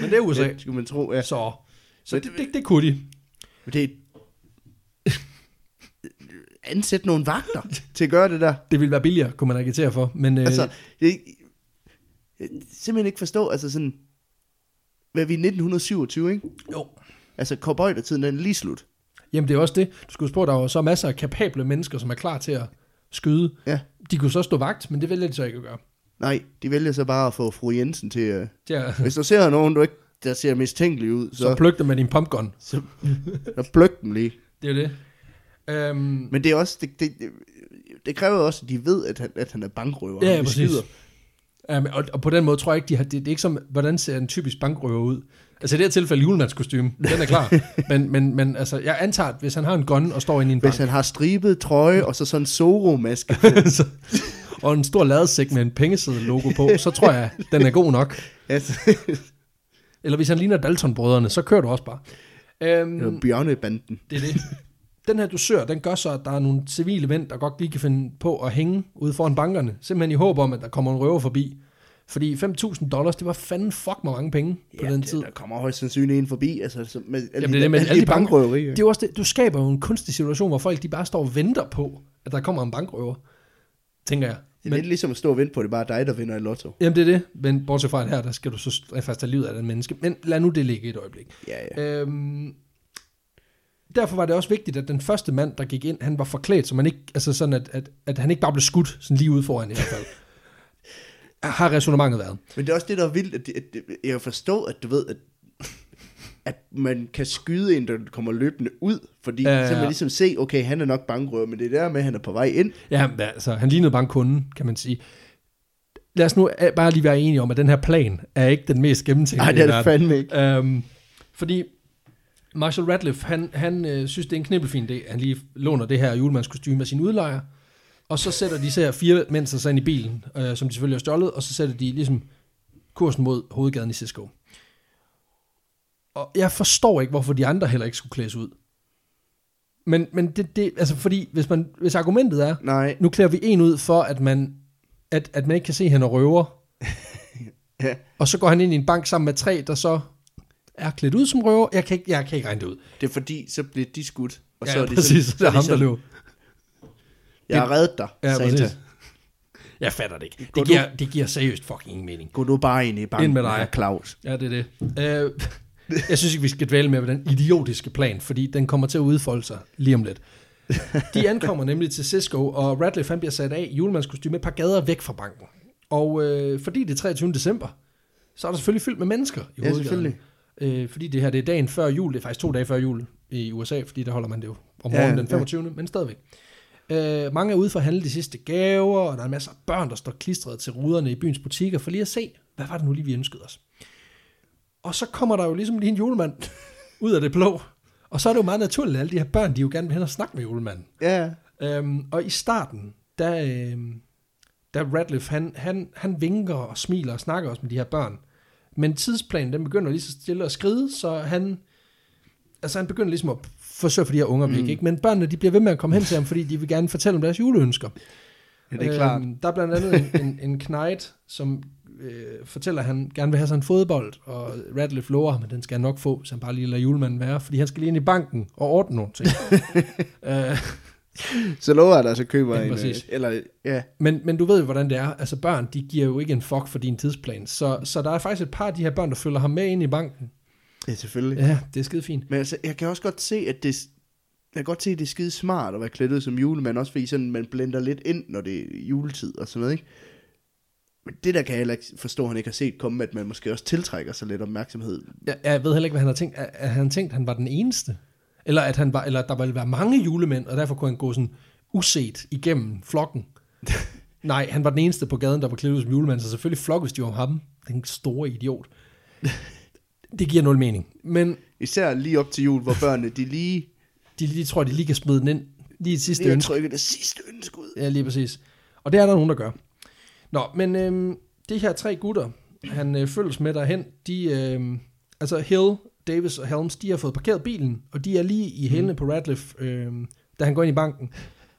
S2: Men det er USA.
S1: Det skulle man tro, ja.
S2: Så, så det,
S1: det-
S2: det, det kunne de.
S1: Det Ansæt nogle vagter til at gøre det der.
S2: Det ville være billigere, kunne man agitere for. Men øh,
S1: Altså, det, jeg simpelthen ikke forstå, altså sådan, hvad er vi i 1927, ikke?
S2: jo.
S1: Altså, cowboydertiden den er lige slut.
S2: Jamen det er også det. Du skulle spørge, der er jo så masser af kapable mennesker, som er klar til at skyde.
S1: Ja.
S2: De kunne så stå vagt, men det vælger de så ikke at gøre.
S1: Nej, de vælger så bare at få fru Jensen til,
S2: Det er, (laughs)
S1: hvis du ser nogen, du ikke, der ser mistænkelig ud,
S2: så
S1: så,
S2: pløk dem med din pumpgun.
S1: så, så pløk dem lige.
S2: Det er det. Øhm,
S1: Men det er også, det, det, det, kræver også, at de ved, at han, at han er bankrøver.
S2: Ja, ja, præcis. Um, og, og, på den måde tror jeg ikke, de har, det, det er ikke som, hvordan ser en typisk bankrøver ud. Altså i det her tilfælde julemandskostyme, den er klar. (laughs) men, men, men altså, jeg antager, at hvis han har en gun og står inde i en bank,
S1: Hvis han har stribet trøje, og så sådan en Zorro-maske. (laughs)
S2: så, og en stor ladesæk med en pengeseddel-logo på, så tror jeg, den er god nok.
S1: altså,
S2: Eller hvis han ligner Dalton-brødrene, så kører du også bare. Øhm,
S1: Bjørnebanden.
S2: det er det. Den her dusør, den gør så, at der er nogle civile mænd, der godt lige kan finde på at hænge ude foran bankerne. Simpelthen i håb om, at der kommer en røver forbi. Fordi 5.000 dollars, det var fanden fuck med mange penge på den tid.
S1: Det, der kommer højst sandsynligt en forbi. Altså, så med,
S2: det er det med
S1: alle,
S2: alle
S1: de
S2: de bank-
S1: bankrøverier.
S2: Det er også det, du skaber jo en kunstig situation, hvor folk de bare står og venter på, at der kommer en bankrøver. Tænker jeg.
S1: Det er
S2: Men,
S1: lidt ligesom at stå og vente på, at det bare er dig, der vinder i lotto.
S2: jamen det er det, men bortset fra at her, der skal du så faktisk tage livet af den menneske. Men lad nu det ligge et øjeblik.
S1: Ja, ja.
S2: Øhm, derfor var det også vigtigt, at den første mand, der gik ind, han var forklædt, så man ikke, altså sådan, at, at, at han ikke bare blev skudt sådan lige ude foran i hvert fald. (laughs) Har resonemanget været.
S1: Men det er også det, der er vildt. At, det, at det, jeg forstår, at du ved, at, at man kan skyde en, der kommer løbende ud, fordi
S2: ja.
S1: så kan man ligesom se, okay, han er nok bankrøver, men det er der med, at han er på vej ind.
S2: Ja, altså, han lignede bare en kunde, kan man sige. Lad os nu øh, bare lige være enige om, at den her plan er ikke den mest gennemtænkte.
S1: Nej, det er det fandme ikke.
S2: Øhm, fordi Marshall Radcliffe, han, han øh, synes, det er en knibbelfin idé. Han lige låner det her julemandskostyme af sin udlejer, og så sætter de så her fire mænd sig ind i bilen, øh, som de selvfølgelig har stjålet, og så sætter de ligesom kursen mod hovedgaden i Cisco. Og jeg forstår ikke, hvorfor de andre heller ikke skulle klædes ud. Men, men det, det, altså fordi, hvis, man, hvis argumentet er,
S1: Nej,
S2: nu klæder vi en ud for, at man, at, at man ikke kan se, at han er røver, (laughs)
S1: ja.
S2: og så går han ind i en bank sammen med tre, der så er klædt ud som røver. Jeg kan ikke, jeg kan ikke regne det ud.
S1: det er fordi, så bliver de skudt. Og
S2: ja,
S1: så er det
S2: præcis.
S1: sådan,
S2: det er ham, der løber.
S1: Jeg har reddet dig,
S2: Ja,
S1: Santa.
S2: præcis. Jeg fatter det ikke. Det giver, det giver seriøst fucking ingen mening.
S1: Gå du bare ind i banken,
S2: Ind med dig.
S1: Claus.
S2: Ja, det er det. Øh, (laughs) jeg synes ikke, vi skal dvæle med på den idiotiske plan, fordi den kommer til at udfolde sig lige om lidt. De (laughs) ankommer nemlig til Cisco, og Radcliffe han bliver sat af i julemandskostyme et par gader væk fra banken. Og øh, fordi det er 23. december, så er der selvfølgelig fyldt med mennesker i
S1: Ja,
S2: hovedgaden.
S1: selvfølgelig.
S2: Øh, fordi det her det er dagen før jul, det er faktisk to dage før jul i USA, fordi der holder man det jo om
S1: Ja,
S2: morgenen den
S1: ja.
S2: 25. men stadigvæk. Øh, mange er ude for at handle de sidste gaver, og der er en masse børn, der står klistret til ruderne i byens butikker, for lige at se, hvad var det nu lige, vi ønskede os. Og så kommer der jo ligesom lige en julemand (laughs) ud af det blå, og så er det jo meget naturligt, at alle de her børn, de jo gerne vil hen og snakke med julemanden.
S1: Ja,
S2: Øhm, og i starten, der, øhm, der Radcliffe, han, han, han vinker og smiler og snakker også med de her børn. Men tidsplanen, den begynder lige så stille at skride, så han, altså han begynder ligesom at forsøge for de her unger væk,
S1: Mm.
S2: ikke? Men børnene, de bliver ved med at komme hen til ham, fordi de vil gerne fortælle om deres juleønsker.
S1: ja det er klart.
S2: Øhm, der er blandt andet en, en, en knight, som øh, fortæller, at han gerne vil have sådan en fodbold, og Radcliffe lover at den skal han nok få, så han bare lige lader julemanden være, fordi han skal lige ind i banken og ordne nogle ting. (laughs) øh, (laughs)
S1: Så lover jeg dig, så køber
S2: Ja,
S1: en...
S2: præcis.
S1: øh, Eller, ja,
S2: men, men du ved jo, hvordan det er. Altså børn, de giver jo ikke en fuck for din tidsplan. Så, så der er faktisk et par af de her børn, der følger ham med ind i banken.
S1: ja, selvfølgelig.
S2: Ja, det er skide fint.
S1: Men altså, jeg kan også godt se, at det, jeg kan godt se, at det er skide smart at være klædt ud som julemand, også fordi sådan, man blender lidt ind, når det er juletid og sådan noget, ikke? Men det der kan jeg heller ikke forstå, at han ikke har set komme, at man måske også tiltrækker sig lidt opmærksomhed.
S2: Jeg, jeg ved heller ikke, hvad han har tænkt. Er han tænkt, at han var den eneste? Eller at han var, eller at der ville være mange julemænd, og derfor kunne han gå sådan uset igennem flokken. (laughs) Nej, han var den eneste på gaden, der var klædt ud som julemand, så selvfølgelig flokkes de om ham. Den store idiot. (laughs) Det giver nul mening. Men
S1: Især lige op til jul, hvor børnene, de lige,
S2: de, de tror, de lige kan smide den ind. Lige et sidste
S1: lige
S2: ønske.
S1: trykket det sidste ønske ud.
S2: Ja, lige præcis. Og det er der nogen, der gør. Nå, men øhm, de her tre gutter, han øh, følges med derhen, de, øhm, altså Hill, Davis og Helms, de har fået parkeret bilen, og de er lige i hælene mm. på Radcliffe, øhm, da han går ind i banken.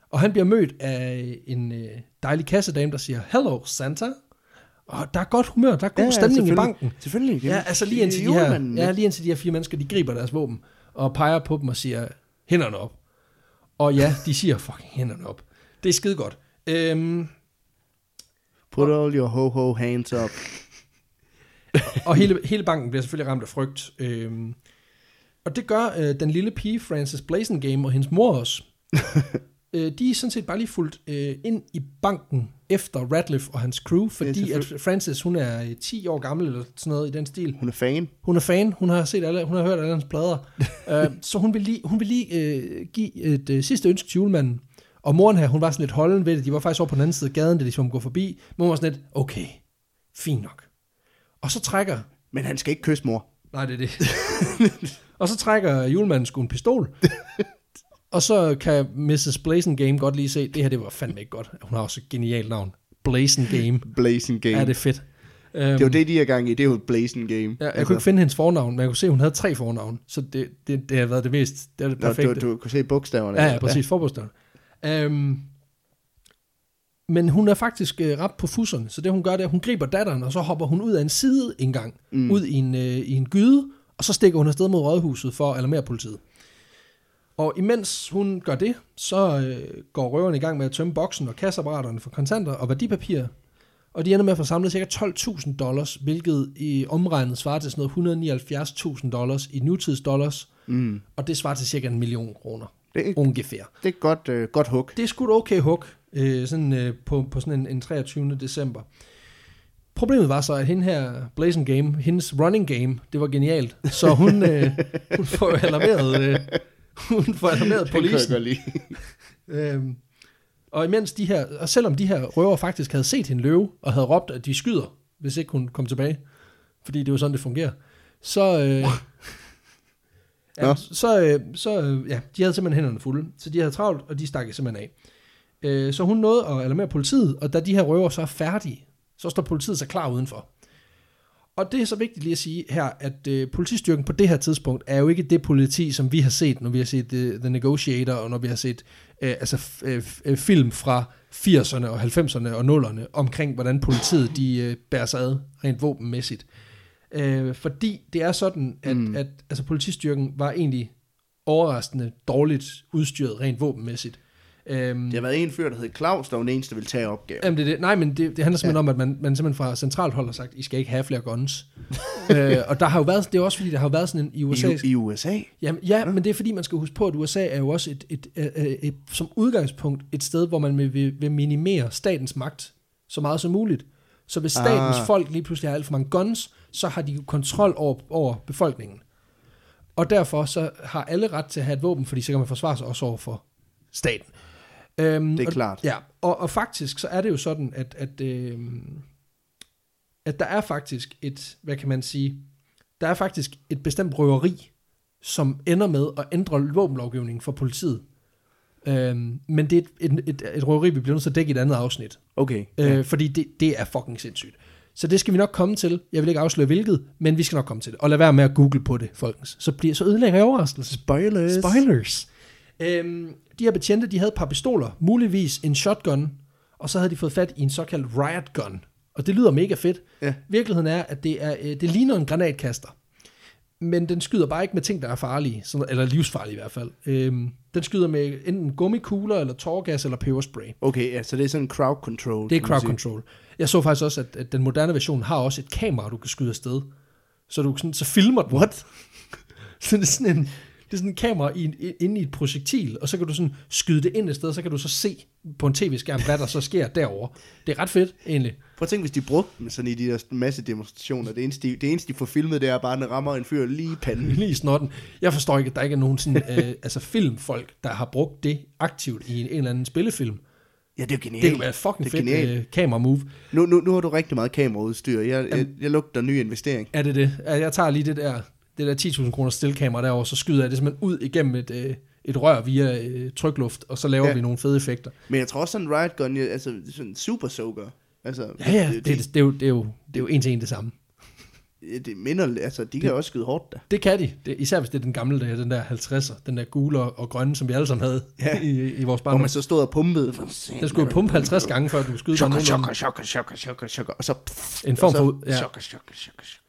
S2: Og han bliver mødt af en øh, dejlig kassedame, der siger, Hello, Santa. Og der er godt humør, der er god ja, stemning i
S1: selvfølgelig.
S2: banken.
S1: Selvfølgelig.
S2: Ja, altså lige indtil, de her, ja, lige indtil de her fire mennesker, de griber deres våben og peger på dem og siger, hænderne op. Og ja, de (laughs) siger fucking hænderne op. Det er skide godt. Øhm,
S1: Put all your ho-ho hands up. (laughs)
S2: og hele, hele banken bliver selvfølgelig ramt af frygt. Øhm, og det gør øh, den lille pige, Frances Blazengame, og hendes mor også. (laughs) øh, de er sådan set bare lige fuldt øh, ind i banken efter Radcliffe og hans crew, fordi at. Frances, hun er øh, 10 år gammel eller sådan noget i den stil.
S1: Hun er fan.
S2: Hun er fan, hun har set alle, hun har hørt alle hans plader. uh, (laughs) så hun vil lige, hun vil lige uh, give et uh, sidste ønske til julemanden. Og moren her, hun var sådan lidt holden ved det. De var faktisk over på den anden side af gaden, da de skulle gå forbi. Men hun var sådan lidt, okay, Fint nok. Og så trækker...
S1: Men han skal ikke kysse mor.
S2: Nej, det er det. (laughs) og så trækker julemanden sgu en pistol. og så kan Mrs. Blazing Game godt lige se, det her det var fandme ikke godt. Hun har også et genialt navn. Blazing Game.
S1: Blazing Game.
S2: Ja, det er fedt. Um,
S1: det var det, de er gang i. Det er jo et Blazing Game. Altså,
S2: Ja, jeg kunne ikke finde hendes fornavn, men jeg kunne se, at hun havde tre fornavn. Så det, det, det har været det mest, det er det
S1: Nå,
S2: perfekte.
S1: du, du kunne se bogstaverne.
S2: Ja, ja, præcis, forbudstøvlen. Um, men hun er faktisk uh, ret på fusserne, så det hun gør, det er, at hun griber datteren, og så hopper hun ud af en sideindgang, mm. ud i en, uh, i en gyde, og så stikker hun afsted mod rådhuset for at alarmere politiet. Og imens hun gør det, så øh, går røverne i gang med at tømme boksen og kasseapparaterne for kontanter og værdipapirer. Og de ender med at få samlet ca. 12.000 dollars, hvilket i omregnet svarer til sådan noget 179.000 dollars i nutidsdollars.
S1: Mm.
S2: Og det svarer til cirka en million kroner.
S1: Det, er,
S2: Ungefær.
S1: det er et godt, øh, godt hug.
S2: Det er sgu et okay hug, øh, sådan, øh, på, på sådan en, en 23. december. Problemet var så, at hende her, Blazing Game, hendes running game, det var genialt. Så hun, øh, (laughs) hun får jo alarmeret, øh, hun får alarmeret
S1: Det
S2: polisen.
S1: lide. (laughs)
S2: Øhm, og imens de her, og selvom de her røver faktisk havde set hende løbe, og havde råbt, at de skyder, hvis ikke hun kom tilbage, fordi det er jo sådan, det fungerer, så, øh, ja, så, øh, så øh, ja, de havde simpelthen hænderne fulde, så de havde travlt, og de stak simpelthen af. Øh, så hun nåede at alarmere politiet, og da de her røver så er færdige, så står politiet så klar udenfor. Og det er så vigtigt lige at sige her, at øh, politistyrken på det her tidspunkt er jo ikke det politi, som vi har set, når vi har set The, The Negotiator, og når vi har set øh, altså, øh, øh, film fra 80'erne og 90'erne og 0'erne omkring, hvordan politiet de øh, bærer sig ad rent våbenmæssigt. Øh, fordi det er sådan, at, mm. at altså, politistyrken var egentlig overraskende dårligt udstyret rent våbenmæssigt. Øhm,
S1: Det har været en fyr, der hed Claus, der var den eneste, der ville tage opgaven.
S2: Jamen, det, det. Nej, men det, det handler simpelthen ja. om, at man, man simpelthen fra centralt hold har sagt, I skal ikke have flere guns. (laughs) øh, og der har jo været, det er også fordi, der har jo været sådan en i USA.
S1: I, I USA?
S2: Jamen, ja, men det er fordi, man skal huske på, at USA er jo også et, et, et, et, et, som udgangspunkt et sted, hvor man vil, vil, vil minimere statens magt så meget som muligt. Så hvis statens
S1: Ah.
S2: folk lige pludselig har alt for mange guns, så har de jo kontrol over, over befolkningen. Og derfor så har alle ret til at have et våben, fordi så kan man forsvare sig også over for staten. Øhm,
S1: Det er
S2: og,
S1: klart.
S2: Ja, og, og faktisk så er det jo sådan, at, at, øhm, at der er faktisk et, hvad kan man sige, der er faktisk et bestemt røveri, som ender med at ændre våbenlovgivningen for politiet. Øhm, men det er et, et, et, et røveri, vi bliver nødt til at dække i et andet afsnit.
S1: Okay.
S2: Øh, fordi det, det er fucking sindssygt. Så det skal vi nok komme til. Jeg vil ikke afsløre hvilket, men vi skal nok komme til det. Og lad være med at google på det, folkens. Så, bliver, så ødelægger jeg overraskelsen.
S1: Spoilers.
S2: Spoilers. Øhm, de her betjente, de havde et par pistoler, muligvis en shotgun, og så havde de fået fat i en såkaldt riot gun. Og det lyder mega fedt.
S1: Ja.
S2: Virkeligheden er, at det, er, øh, det ligner en granatkaster. Men den skyder bare ikke med ting, der er farlige, sådan- eller livsfarlige i hvert fald. Øhm, den skyder med enten gummikugler, eller tårgas, eller peberspray.
S1: Okay, ja, så det er sådan crowd control.
S2: Det er crowd control. Jeg så faktisk også, at, at den moderne version har også et kamera, du kan skyde afsted. Så du sådan, så filmer den.
S1: What? (laughs)
S2: Så det er sådan en, det er sådan en kamera i, inde i et projektil, og så kan du sådan skyde det ind et sted, så kan du så se på en tv-skærm, hvad der så sker derovre. Det er ret fedt, egentlig.
S1: Prøv at tænke, hvis de brugte dem sådan i de der masse demonstrationer. Det eneste, de, det eneste, de får filmet, det er bare, at den rammer en fyr lige i panden. (laughs)
S2: Lige i snotten. Jeg forstår ikke, at der ikke er nogen sådan, øh, altså filmfolk, der har brugt det aktivt i en, en eller anden spillefilm.
S1: Ja, det er jo
S2: Det
S1: genialt.
S2: kunne være et fucking
S1: Det er
S2: fedt
S1: genialt.
S2: øh, kamera-move.
S1: Nu, nu, nu har du rigtig meget kameraudstyr. Jeg, jeg, jeg lugter ny investering.
S2: Er det det? Jeg tager lige det der, det der 10.000 kroner stillkamera derovre, så skyder jeg det simpelthen ud igennem et, øh, et rør via øh, trykluft, og så laver
S1: Ja.
S2: vi nogle fede effekter.
S1: Men jeg tror også sådan en riot gun, altså sådan en super soaker. Altså,
S2: Ja, ja, det, det, det, er, jo, det, er, jo, det er jo en til en det samme.
S1: det, det minder, altså, de kan jo også skyde hårdt da.
S2: Det kan de, det, især hvis det er den gamle, der, den der 50'er, den der gule og, og grønne, som vi alle sammen havde
S1: Ja.
S2: i, i vores
S1: Hvor
S2: barndom.
S1: man så stod og pumpede.
S2: Den skulle pumpe 50 gange, før du den
S1: Chokker,
S2: nogenlunde.
S1: chokker, chokker, chokker, chokker, chokker. Og så...
S2: En form for... Ja,
S1: Chokker, chokker, chokker, chokker.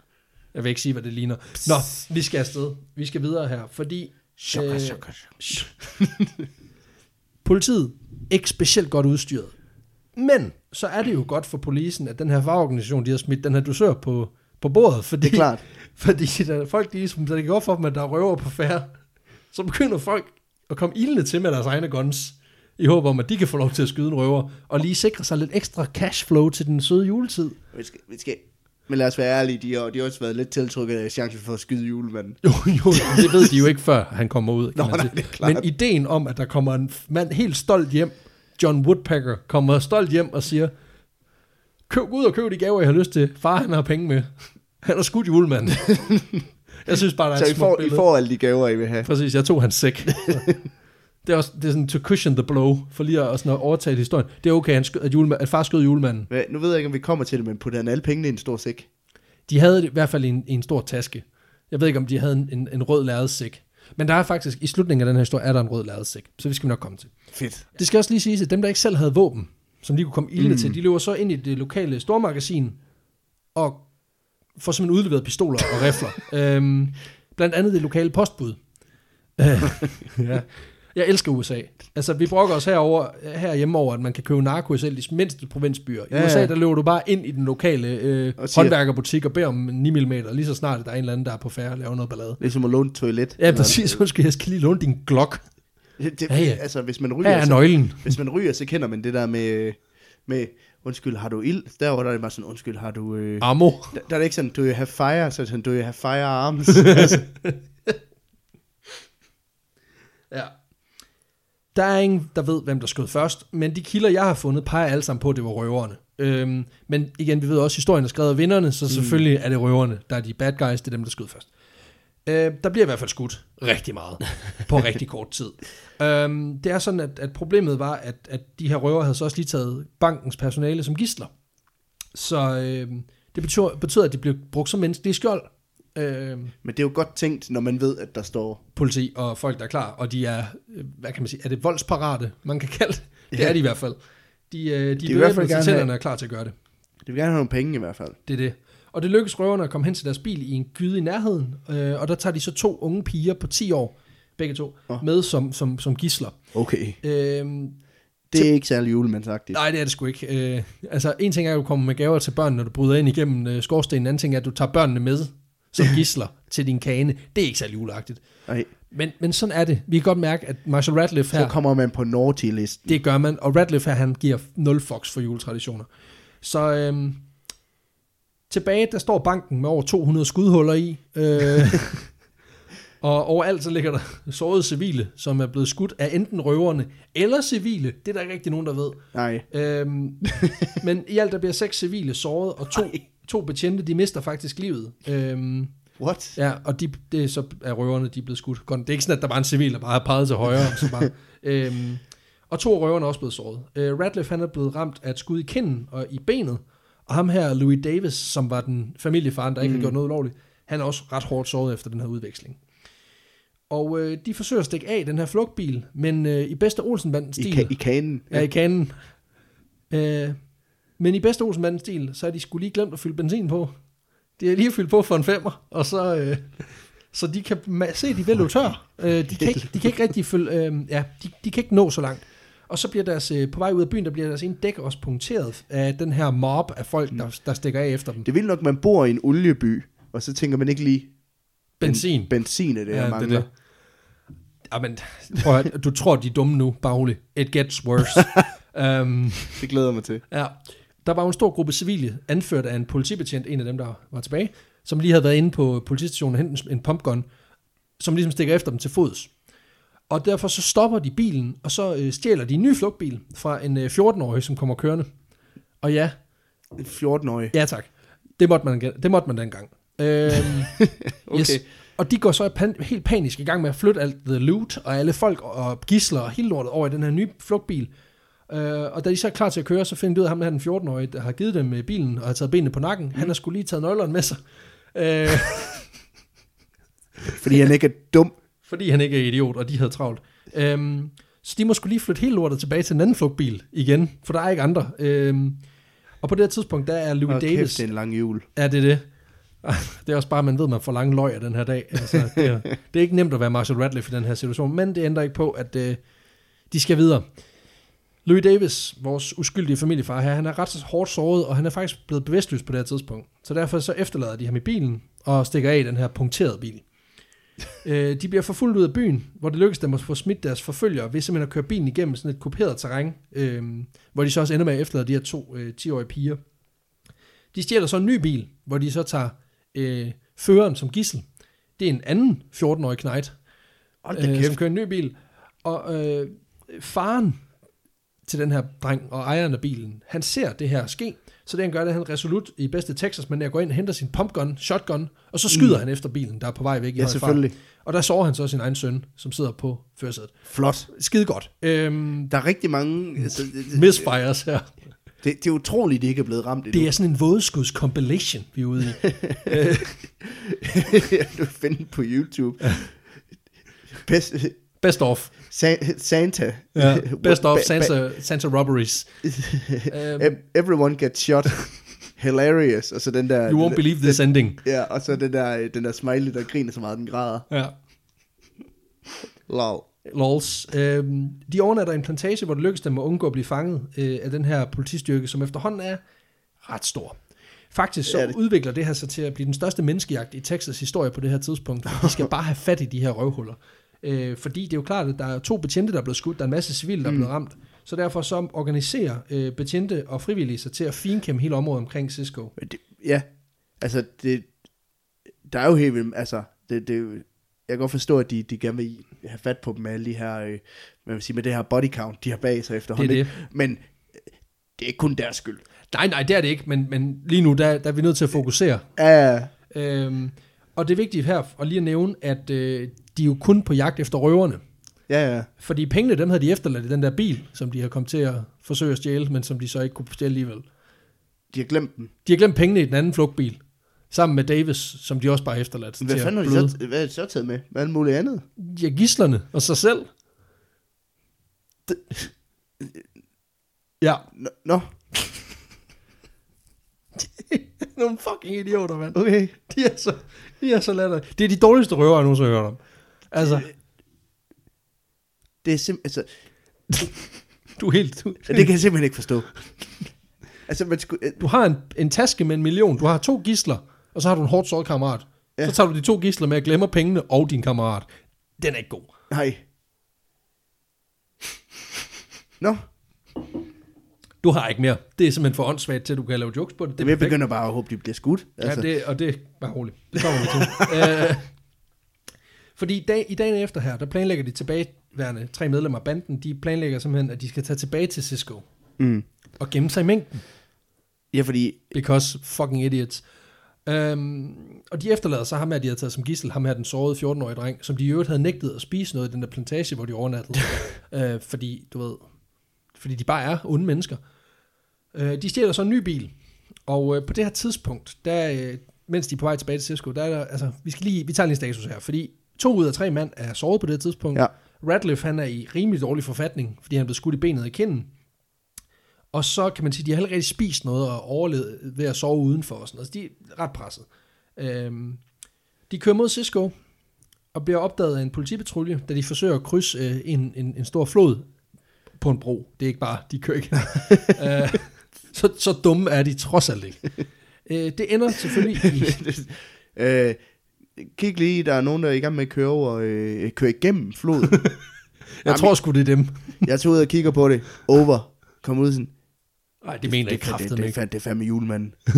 S2: Jeg vil ikke sige, hvad det ligner. Nå, vi skal afsted. Vi skal videre her, fordi
S1: Chokker,
S2: Øh,
S1: chokker, chokker. (laughs)
S2: politiet ikke specielt godt udstyret. Men så er det jo godt for polisen, at den her fagorganisation, de har smidt den her dusør på, på bordet. Fordi,
S1: Det er klart. (laughs)
S2: Fordi der, folk, de, ligesom, da det går for dem, at der er røver på færre, så begynder folk at komme ildende til med deres egne guns, i håb om, at de kan få lov til at skyde en røver, og lige sikre sig lidt ekstra cashflow til den søde juletid.
S1: Vi skal, vi skal, men lad os være ærlige, de har, de har også været lidt tiltrukket af chancen for at skyde julemanden.
S2: Jo, jo, det ved de jo ikke, før han kommer ud.
S1: Nå, nej, det er klart.
S2: Men ideen om, at der kommer en mand helt stolt hjem, John Woodpecker, kommer stolt hjem og siger, køb, ud og køb de gaver, jeg har lyst til. Far, han har penge med. Han har skudt julemanden. (laughs) jeg synes bare, der er
S1: Så
S2: et
S1: I får, I
S2: billede.
S1: får alle de gaver, I vil have.
S2: Præcis, jeg tog hans sæk. (laughs) det er også det er sådan to cushion the blow, for lige at, sådan at overtage historien. Det er okay, han skød, at, julemand, at far skød julemanden.
S1: Hvad- Nu ved jeg ikke, om vi kommer til det, men putter han alle pengene i en stor sæk?
S2: De havde det i hvert fald i en, i en stor taske. Jeg ved ikke, om de havde en, en, en rød lærredsæk. Men der er faktisk, i slutningen af den her historie, er der en rød lærredsæk. Så det skal vi nok komme til.
S1: Fedt.
S2: Det skal også lige siges, at dem, der ikke selv havde våben, som de kunne komme ildende mm. Til, de løber så ind i det lokale stormagasin og får simpelthen udleveret pistoler og rifler. (laughs) øhm, blandt andet det lokale postbud. (laughs) Ja. Jeg elsker USA. Altså, vi brokker os herover, herhjemme over, at man kan købe narko i selv de mindste provinsbyer. I
S1: Ja, ja.
S2: USA, der løber du bare ind i den lokale øh,
S1: Og siger-
S2: håndværkerbutik og beder om 9 mm, lige så snart der er en eller anden, der er på færre og laver noget ballade.
S1: Ligesom at låne et toilet.
S2: Ja, præcis. Undskyld, jeg skal lige låne din Glock.
S1: Det, det,
S2: Ja, ja.
S1: Altså, hvis man
S2: Her
S1: ryger,
S2: er
S1: så,
S2: nøglen.
S1: hvis man ryger, så kender man det der med, med undskyld, har du ild? Der var der bare sådan, undskyld, har du... Øh,
S2: Ammo.
S1: der, der er det ikke sådan, do you have fire? Så er sådan, do you have firearms? (laughs) altså,
S2: Ja. Der er ingen, der ved, hvem der skød først, men de kilder, jeg har fundet, peger alle sammen på, at det var røverne. Øhm, men igen, vi ved også, at historien er skrevet af vinderne, så selvfølgelig er det røverne, der er de bad guys, det er dem, der skød først. Øh, der bliver i hvert fald skudt rigtig meget (laughs) på rigtig kort tid. Øhm, det er sådan, at, at problemet var, at, at de her røver havde så også lige taget bankens personale som gisler. Så øh, det betyder, betyder, at de blev brugt som menneskelige skjold. Øh,
S1: men det er jo godt tænkt, når man ved, at der står...
S2: politi og folk, der er klar, og de er, øh, hvad kan man sige, er det voldsparate, man kan kalde det? Det
S1: Ja.
S2: er de i hvert fald. De, øh, de, de er
S1: i hvert fald
S2: til
S1: gerne have-
S2: er klar til at gøre det.
S1: Det vil gerne have nogle penge i hvert fald.
S2: Det er det. Og det lykkes røverne at komme hen til deres bil i en gyde i nærheden, øh, og der tager de så to unge piger på 10 år, begge to,
S1: Åh.
S2: med som, som, som gisler.
S1: Okay.
S2: Øh,
S1: Det er ikke særlig julemandsagtigt.
S2: nej, det er det sgu ikke. Øh, altså, en ting er, at du kommer med gaver til børn, når du bryder ind igennem øh, skorstenen. En anden ting er, at du tager børnene med som (laughs) gisler til din kane. Det er ikke særlig juleagtigt.
S1: Nej.
S2: Men, men sådan er det. Vi kan godt mærke, at Marshall Radcliffe
S1: Så
S2: her...
S1: kommer man på naughty-listen.
S2: Det gør man, og Radcliffe her, han giver 0 fox for juletraditioner. Så øhm, tilbage, der står banken med over 200 skudhuller i, øh, (laughs) og overalt så ligger der sårede civile, som er blevet skudt af enten røverne eller civile. Det er der ikke rigtig nogen, der ved.
S1: Nej.
S2: Øhm, (laughs) men i alt der bliver seks civile såret, og to, to betjente, de mister faktisk livet. Øhm,
S1: What?
S2: Ja, og de, det så er røverne, de er blevet skudt. Det er ikke sådan, at der var en civil, der bare har peget til højre. og Så bare, (laughs) øhm, og to af røverne er også blevet såret. Øh, Radcliffe han er blevet ramt af et skud i kinden og i benet. Og ham her, Louis Davis, som var den familiefaren, der ikke mm. har gjort noget ulovligt, han er også ret hårdt såret efter den her udveksling. Og øh, de forsøger at stikke af i den her flugtbil, men øh, i bedste Olsenbandens
S1: I,
S2: stil...
S1: ka- i kanen.
S2: Ja, i kanen. Øh, men i bedste Olsenbandens stil, så er de skulle lige glemt at fylde benzin på. De har lige fyldt på for en femmer, og så, øh, så de kan se, de vil løbe tør. Øh, de, kan ikke, de kan ikke rigtig følge, øh, ja, de, de kan ikke nå så langt. Og så bliver deres, øh, på vej ud af byen, der bliver deres ene dæk også punkteret af den her mob af folk, der, der stikker af efter dem.
S1: Det vil nok, man bor i en olieby, og så tænker man ikke lige...
S2: Benzin.
S1: Ben, benzin er det,
S2: Ja,
S1: jeg
S2: det er
S1: mangler.
S2: det. Ja, men prøv at, du tror, de er dumme nu, bare rolig. It gets worse. um, (laughs)
S1: Det glæder mig til.
S2: Ja. Der var jo en stor gruppe civile, anført af en politibetjent, en af dem, der var tilbage, som lige havde været inde på politistationen og hentet en pumpgun, som ligesom stikker efter dem til fods. Og derfor så stopper de bilen, og så øh, stjæler de en ny flugtbil fra en øh, 14-årig, som kommer kørende. Og ja,
S1: 14-årig.
S2: ja tak, det måtte man, det måtte man dengang. Øhm, (laughs)
S1: Okay.
S2: yes. Og de går så pan- helt panisk i gang med at flytte alt the loot og alle folk og gisler og hele lortet over i den her nye flugtbil. Uh, og da de så er klar til at køre, så finder de ud af ham, der den 14-årige, der har givet dem øh, bilen og har taget benene på nakken. Mm. Han har skulle lige taget nøglerne med sig. Uh, (laughs)
S1: Fordi han ikke er dum.
S2: fordi han ikke er idiot, og de havde travlt. Um, så de må skulle lige flytte hele lortet tilbage til en anden flugtbil igen, for der er ikke andre. Um, og på det her tidspunkt, der er Louis
S1: Hold
S2: Davis...
S1: kæft, det er en lang jul.
S2: Ja, det er det. (laughs) Det er også bare, at man ved, at man får lange løg af den her dag. Altså, det, er, det er ikke nemt at være Marshall Radcliffe i den her situation, men det ændrer ikke på, at øh, de skal videre. Louis Davis, vores uskyldige familiefar her, han er ret hårdt såret, og han er faktisk blevet bevidstløs på det her tidspunkt. Så derfor så efterlader de ham i bilen og stikker af i den her punkterede bil. (laughs) øh, de bliver forfulgt ud af byen, hvor det lykkes dem at få smidt deres forfølgere ved simpelthen at køre bilen igennem sådan et kuperet terræn, øh, hvor de så også ender med at efterlade de her to øh, 10-årige piger. De stjæler så en ny bil, hvor de så tager øh, føreren som gissel. Det er en anden 14-årig knægt,
S1: Hold da
S2: øh, som kører en ny bil. Og øh, faren til den her dreng og ejeren af bilen. Han ser det her ske, så det han gør, det er, at han resolut i bedste Texas, men jeg går ind og henter sin pumpgun, shotgun, og så skyder mm. han efter bilen, der er på vej væk i
S1: Ja, selvfølgelig.
S2: Og der sover han så sin egen søn, som sidder på førersædet.
S1: Flot.
S2: Skide godt. Øhm,
S1: Der er rigtig mange... Altså, det,
S2: misfires her.
S1: det, det er utroligt, de ikke er blevet ramt endnu.
S2: Det er sådan en vådeskuds compilation, vi er ude i. (laughs)
S1: du finder på YouTube. Best,
S2: Best of.
S1: Sa- Santa.
S2: Ja, (laughs) best of Santa, Santa Robberies. (laughs)
S1: Ev- Everyone gets shot. (laughs) Hilarious. Og så den der...
S2: you won't believe this ending.
S1: Ja, og så den der, den der smiley, der griner så meget, den græder.
S2: Ja.
S1: Lol.
S2: Lols. Øhm, de overnatter en plantage, hvor det lykkes dem at undgå at blive fanget øh, af den her politistyrke, som efterhånden er ret stor. Faktisk så
S1: Ja, det-
S2: udvikler det her sig til at blive den største menneskejagt i Texas historie på det her tidspunkt. De skal bare have fat i de her røvhuller. Øh, fordi det er jo klart, at der er to betjente, der er blevet skudt, der er en masse civile, der er blevet ramt. Så derfor så organiserer øh, betjente og frivillige sig til at finkæmme hele området omkring Cisco.
S1: Men det, ja, altså, det, der er jo helt vildt, altså, det, det, jeg kan godt forstå, at de, de gerne vil have fat på dem med alle de her, øh, hvad vil sige, med det her body count, de har bag sig efterhånden.
S2: Det er
S1: ikke? Men øh, det er ikke kun deres skyld.
S2: Nej, nej, det er det ikke, men, men lige nu, der, der er vi nødt til at fokusere.
S1: Ja,
S2: Øhm, og det er vigtigt her at lige at nævne, at øh, de er jo kun på jagt efter røverne.
S1: ja, ja.
S2: Fordi pengene, dem havde de efterladt i den der bil, som de har kommet til at forsøge at stjæle, men som de så ikke kunne stjæle alligevel.
S1: De har glemt dem.
S2: De har glemt pengene i den anden flugtbil, sammen med Davis, som de også bare efterladt
S1: Hvad fanden har de så, hvad er de så taget med? Hvad er alt muligt andet?
S2: Ja, gislerne og sig selv. Ja,
S1: Nå, nå (laughs)
S2: nogle fucking idioter, mand.
S1: okay.
S2: De er så, de er så latterlige. Det er de dårligste røver, jeg nogensinde har hørt om. Altså,
S1: Det er simpelthen, altså, (laughs)
S2: du er helt... Du,
S1: det kan jeg simpelthen ikke forstå. (laughs) altså, man skulle,
S2: du har en, en taske med en million, du har to gisler, og så har du en hårdt såret kammerat. Ja. Så tager du de to gisler med at glemme pengene og din kammerat. Den er ikke god.
S1: nej. Nå,
S2: Du har ikke mere. Det er simpelthen for åndssvagt til, at du kan lave jokes på det.
S1: det jeg begynder bare at håbe, de bliver skudt.
S2: Ja, det, og det var roligt. Det kommer vi til. (laughs) øh, fordi dag, i dagen efter her, der planlægger de tilbageværende tre medlemmer af banden, de planlægger simpelthen, at de skal tage tilbage til Cisco
S1: Mm.
S2: og gemme sig i mængden.
S1: Ja, fordi
S2: Because fucking idiots. Um, og de efterlader så ham her, de havde taget som gissel, ham her den sårede 14-årige dreng, som de i øvrigt havde nægtet at spise noget i den der plantage, hvor de overnattede. uh, (laughs) fordi, du ved, fordi de bare er onde mennesker. Uh, de stjæler så en ny bil, og uh, på det her tidspunkt, der, uh, mens de er på vej tilbage til Cisco, der er der, altså, vi, skal lige, vi tager lige en status her, fordi to ud af tre mand er såret på det tidspunkt.
S1: Ja.
S2: Radcliffe, han er i rimelig dårlig forfatning, fordi han blev skudt i benet i kinden. Og så kan man sige, de har rigtig spist noget og overlevet ved at sove udenfor og sådan noget. Så de er ret presset. Øhm, de kører mod Cisco og bliver opdaget af en politipatrulje, da de forsøger at krydse øh, en, en, en stor flod på en bro. Det er ikke bare, de kører ikke. (laughs) øh, så, så dumme er de trods alt ikke. Øh, det ender selvfølgelig i... (laughs)
S1: øh, kig lige, der er nogen, der er i gang med at køre over, øh, køre igennem floden. (laughs)
S2: Jeg tror sgu, det er dem. (laughs)
S1: jeg tog ud og kigger på det. Over. Kom ud sådan.
S2: Nej, det mener jeg
S1: det, det, det, det,
S2: ikke.
S1: det, det er fandme julemanden. (laughs)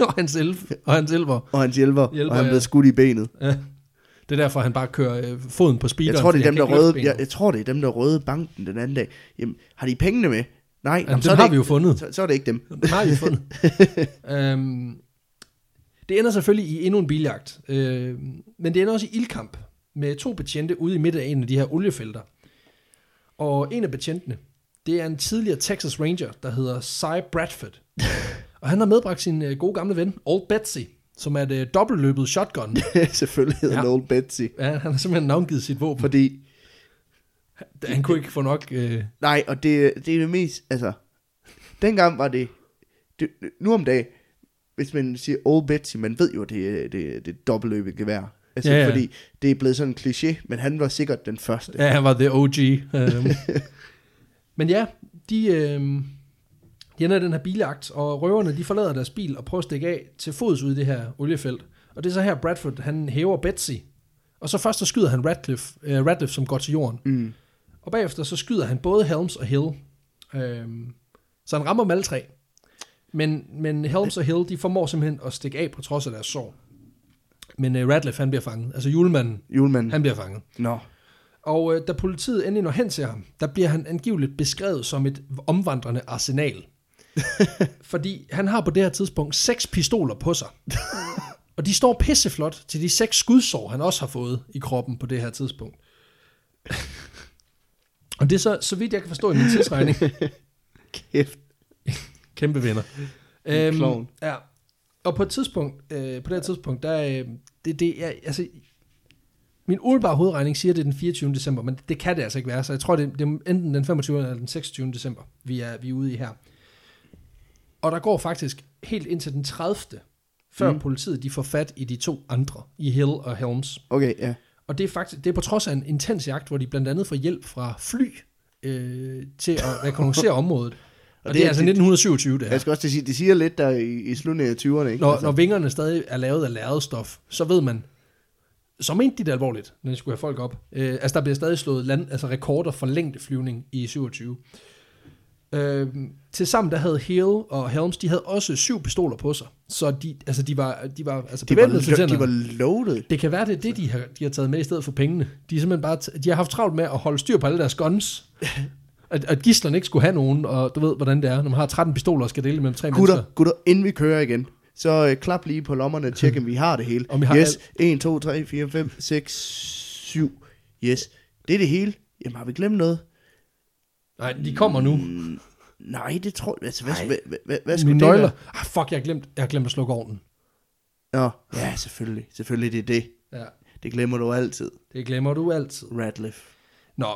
S2: Og hans elv, og hans elver.
S1: Og hans hjælper,
S2: Hjælper,
S1: og han
S2: ja.
S1: blev skudt i benet.
S2: Ja. Det er derfor, han bare kører øh, foden på speederen.
S1: Jeg tror, det er dem, der
S2: ikke
S1: røde, jeg, jeg, tror, det er dem, der røde banken den anden dag. Jamen, har de pengene med? Nej,
S2: Jamen,
S1: så,
S2: dem
S1: er
S2: har
S1: det
S2: vi jo
S1: ikke,
S2: fundet.
S1: så, så er det ikke dem.
S2: Den har vi fundet. øhm, det ender selvfølgelig i endnu en biljagt. Øh, men det ender også i ildkamp med to betjente ude i midt af en af de her oliefelter. Og en af betjentene, det er en tidligere Texas Ranger, der hedder Cy Bradford. (laughs) og han har medbragt sin øh, gode gamle ven, Old Betsy, som er et øh, dobbeltløbet shotgun. (laughs)
S1: Selvfølgelig hedder
S2: Ja.
S1: Old Betsy.
S2: ja, han har simpelthen navngivet sit våben.
S1: Fordi,
S2: Han kunne ikke få nok... Øh,
S1: nej, og det, det er det mest, altså, dengang var det, det nu om dagen, hvis man siger Old Betsy, man ved jo, det er det, det dobbeltløbet gevær. Altså,
S2: Ja,
S1: ja, fordi det er blevet sådan en kliché, men han var sikkert den første.
S2: Ja, han var the OG. Um, (laughs) men ja, de, øhm, de ender den her biljagt, og røverne de forlader deres bil og prøver at stikke af til fods ud i det her oliefelt. Og det er så her, Bradford han hæver Betsy, og så først så skyder han Radcliffe, øh, Radcliffe som går til jorden.
S1: Mm.
S2: Og bagefter så skyder han både Helms og Hill. Øhm, så han rammer dem alle tre. Men, men Helms og Hill, de formår simpelthen at stikke af på trods af deres sår. Men øh, Radcliffe, han bliver fanget. Altså julemanden,
S1: Julemanden.
S2: han bliver fanget.
S1: Nå.
S2: Og øh, da politiet endelig når hen til ham, der bliver han angiveligt beskrevet som et omvandrende arsenal. (laughs) Fordi han har på det her tidspunkt seks pistoler på sig. Og de står pisseflot til de seks skudsår, han også har fået i kroppen på det her tidspunkt. (laughs) Og det er så, så vidt jeg kan forstå i min tidsregning,
S1: Kæft.
S2: Kæmpe vinder. (laughs)
S1: En klovn.
S2: ja. Og på et tidspunkt, øh, på det her tidspunkt, der øh, det, det er, altså, min umiddelbare hovedregning siger, at det er den 24. december, men det kan det altså ikke være, så jeg tror, det, det er enten den 25. eller den 26. december, vi er, vi er ude i her. Og der går faktisk helt indtil den 30. før mm. Politiet de får fat i de to andre, i Hill og Helms.
S1: Okay, ja.
S2: Og det er faktisk det er på trods af en intens jagt, hvor de blandt andet får hjælp fra fly øh, til at rekognoscere området. Og, og det, det er altså
S1: det-
S2: 1927, det her.
S1: Jeg skal også til at sige, det siger lidt der i, i slutningen af 20'erne, ikke?
S2: Når,
S1: Altså,
S2: når vingerne stadig er lavet af lærredstof, så ved man, så mente de det alvorligt, når de skulle have folk op. Øh, altså, der bliver stadig slået land, altså rekorder for længdeflyvning i 27. Øh, Tilsammen der havde Hill og Helms, de havde også syv pistoler på sig. Så de, altså, de var, de var altså,
S1: de, var, lo- de var loaded.
S2: Det kan være, det er det, de har, de har taget med i stedet for pengene. De, er simpelthen bare t- de har haft travlt med at holde styr på alle deres guns. (laughs) At, at gislerne ikke skulle have nogen, og du ved, hvordan det er, når man har 13 pistoler og skal dele mellem tre
S1: Gutter,
S2: mennesker.
S1: gutter, inden vi kører igen, så øh, klap lige på lommerne og tjek, om vi har det hele. (laughs)
S2: Om vi har
S1: yes, 1, 2, 3, 4, 5, 6, 7. Yes, det er det hele. Jamen, har vi glemt noget?
S2: Nej, de kommer nu.
S1: Mm, nej, det tror jeg. Altså, hvad, hvad, hvad, hvad skulle
S2: Mine
S1: det
S2: nøgler.
S1: være?
S2: Ah, fuck, jeg har glemt, jeg har glemt at slukke ovnen.
S1: Nå, ja, selvfølgelig. Selvfølgelig, det er det.
S2: Ja,
S1: Det glemmer du altid.
S2: det glemmer du altid.
S1: Radcliffe.
S2: Nå,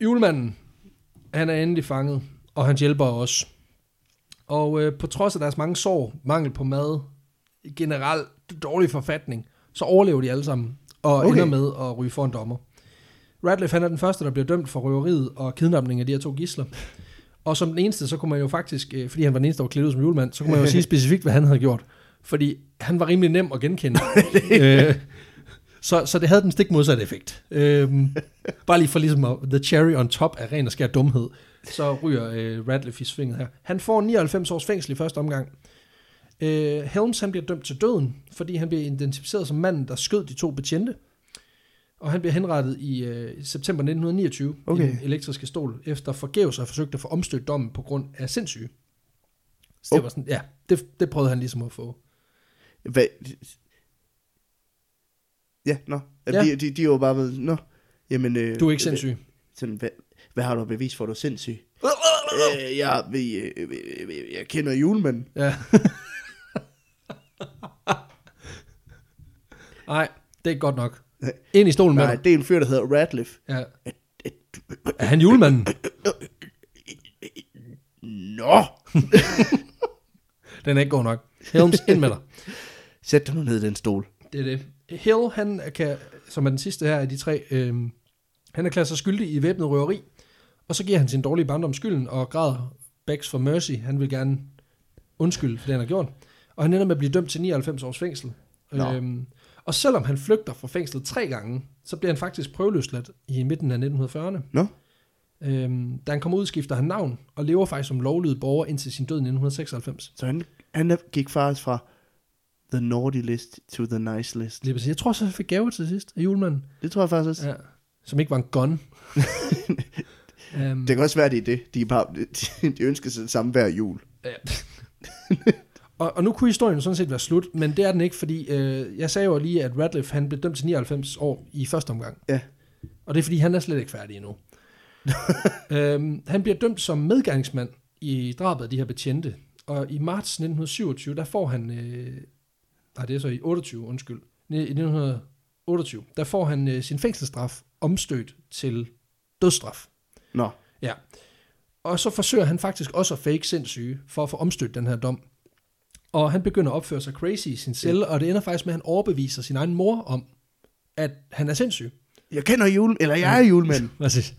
S2: julemanden, han er endelig fanget, og han hjælper os. Og øh, på trods af deres mange sår, mangel på mad, generelt dårlig forfatning, så overlever de alle sammen, og okay.
S1: Okay.
S2: ender med at ryge for en dommer. Radcliffe han er den første, der bliver dømt for røveriet og kidnapning af de her to gisler. Og som den eneste, så kunne man jo faktisk, øh, fordi han var den eneste, der var klædt ud som julemand, så kunne man jo (laughs) sige specifikt, hvad han havde gjort. Fordi han var rimelig nem at genkende. (laughs) øh, så, så det havde den stik modsatte effekt. Øhm, (laughs) bare lige for ligesom at, the cherry on top af ren og skær dumhed, så (laughs) ryger øh, Radcliffe i svinget her. Han får 99 års fængsel i første omgang. Øh, Helms han bliver dømt til døden, fordi han bliver identificeret som manden, der skød de to betjente. Og han bliver henrettet i øh, september 1929 okay. i den elektriske stol, efter forgæves at have forsøgt at få omstødt dommen på grund af sindssyge. Så det
S1: Oh.
S2: var sådan, ja, det, det prøvede han ligesom at få.
S1: Hvad? Ja, nå.
S2: Ja.
S1: De, de, de er jo bare ved, nå. Jamen, øh,
S2: Du er ikke sindssyg.
S1: Sådan, hvad, hvad har du bevis for, at du er sindssyg? (laughs) øh, jeg, jeg, jeg, jeg, jeg kender julemanden.
S2: Ja. (laughs) Nej, det er ikke godt nok.
S1: Nej.
S2: Ind i stolen med
S1: Nej,
S2: dig.
S1: det er en fyr, der hedder Radcliffe.
S2: Ja. Er han julemanden? (laughs)
S1: Nå!
S2: Den er ikke god nok. Helms, ind med dig.
S1: Sæt dig nu ned i den stol.
S2: Det er det. Hill, han kan, som er den sidste her af de tre, øhm, han erklærer sig skyldig i væbnet røveri, og så giver han sin dårlige barndom skylden og græder begs for mercy. Han vil gerne undskylde for det, han har gjort. Og han ender med at blive dømt til 99 års fængsel.
S1: Nå.
S2: Øhm, og selvom han flygter fra fængslet tre gange, så bliver han faktisk prøveløsladt i midten af 1940'erne.
S1: Nå?
S2: Øhm, da han kommer ud, skifter han navn og lever faktisk som lovlydig borger indtil sin død i 1996.
S1: Så han, han gik faktisk fra the naughty list to the nice list.
S2: Lige præcis. Jeg tror også, han fik gave til sidst af julemanden.
S1: Det tror jeg faktisk også.
S2: Ja. Som ikke var en gun. um, (laughs)
S1: Det kan også være, det er det. De, er bare, de, de ønsker sig det samme hver jul.
S2: Ja. (laughs) og, og nu kunne historien sådan set være slut, men det er den ikke, fordi øh, jeg sagde jo lige, at Radcliffe han blev dømt til 99 år i første omgang.
S1: Ja.
S2: Og det er fordi, han er slet ikke færdig endnu. (laughs) øhm, han bliver dømt som medgangsmand i drabet af de her betjente. Og i marts 1927, der får han... Øh, nej, det er så i 28, undskyld. I 1928, der får han øh, sin fængselsstraf omstødt til dødsstraf.
S1: Nå.
S2: Ja. Og så forsøger han faktisk også at fake sindssyge, for at få omstødt den her dom. Og han begynder at opføre sig crazy i sin celle, og det ender faktisk med, at han overbeviser sin egen mor om, at han er sindssyg.
S1: Jeg kender jul, eller jeg er julemanden. (laughs)
S2: Præcis.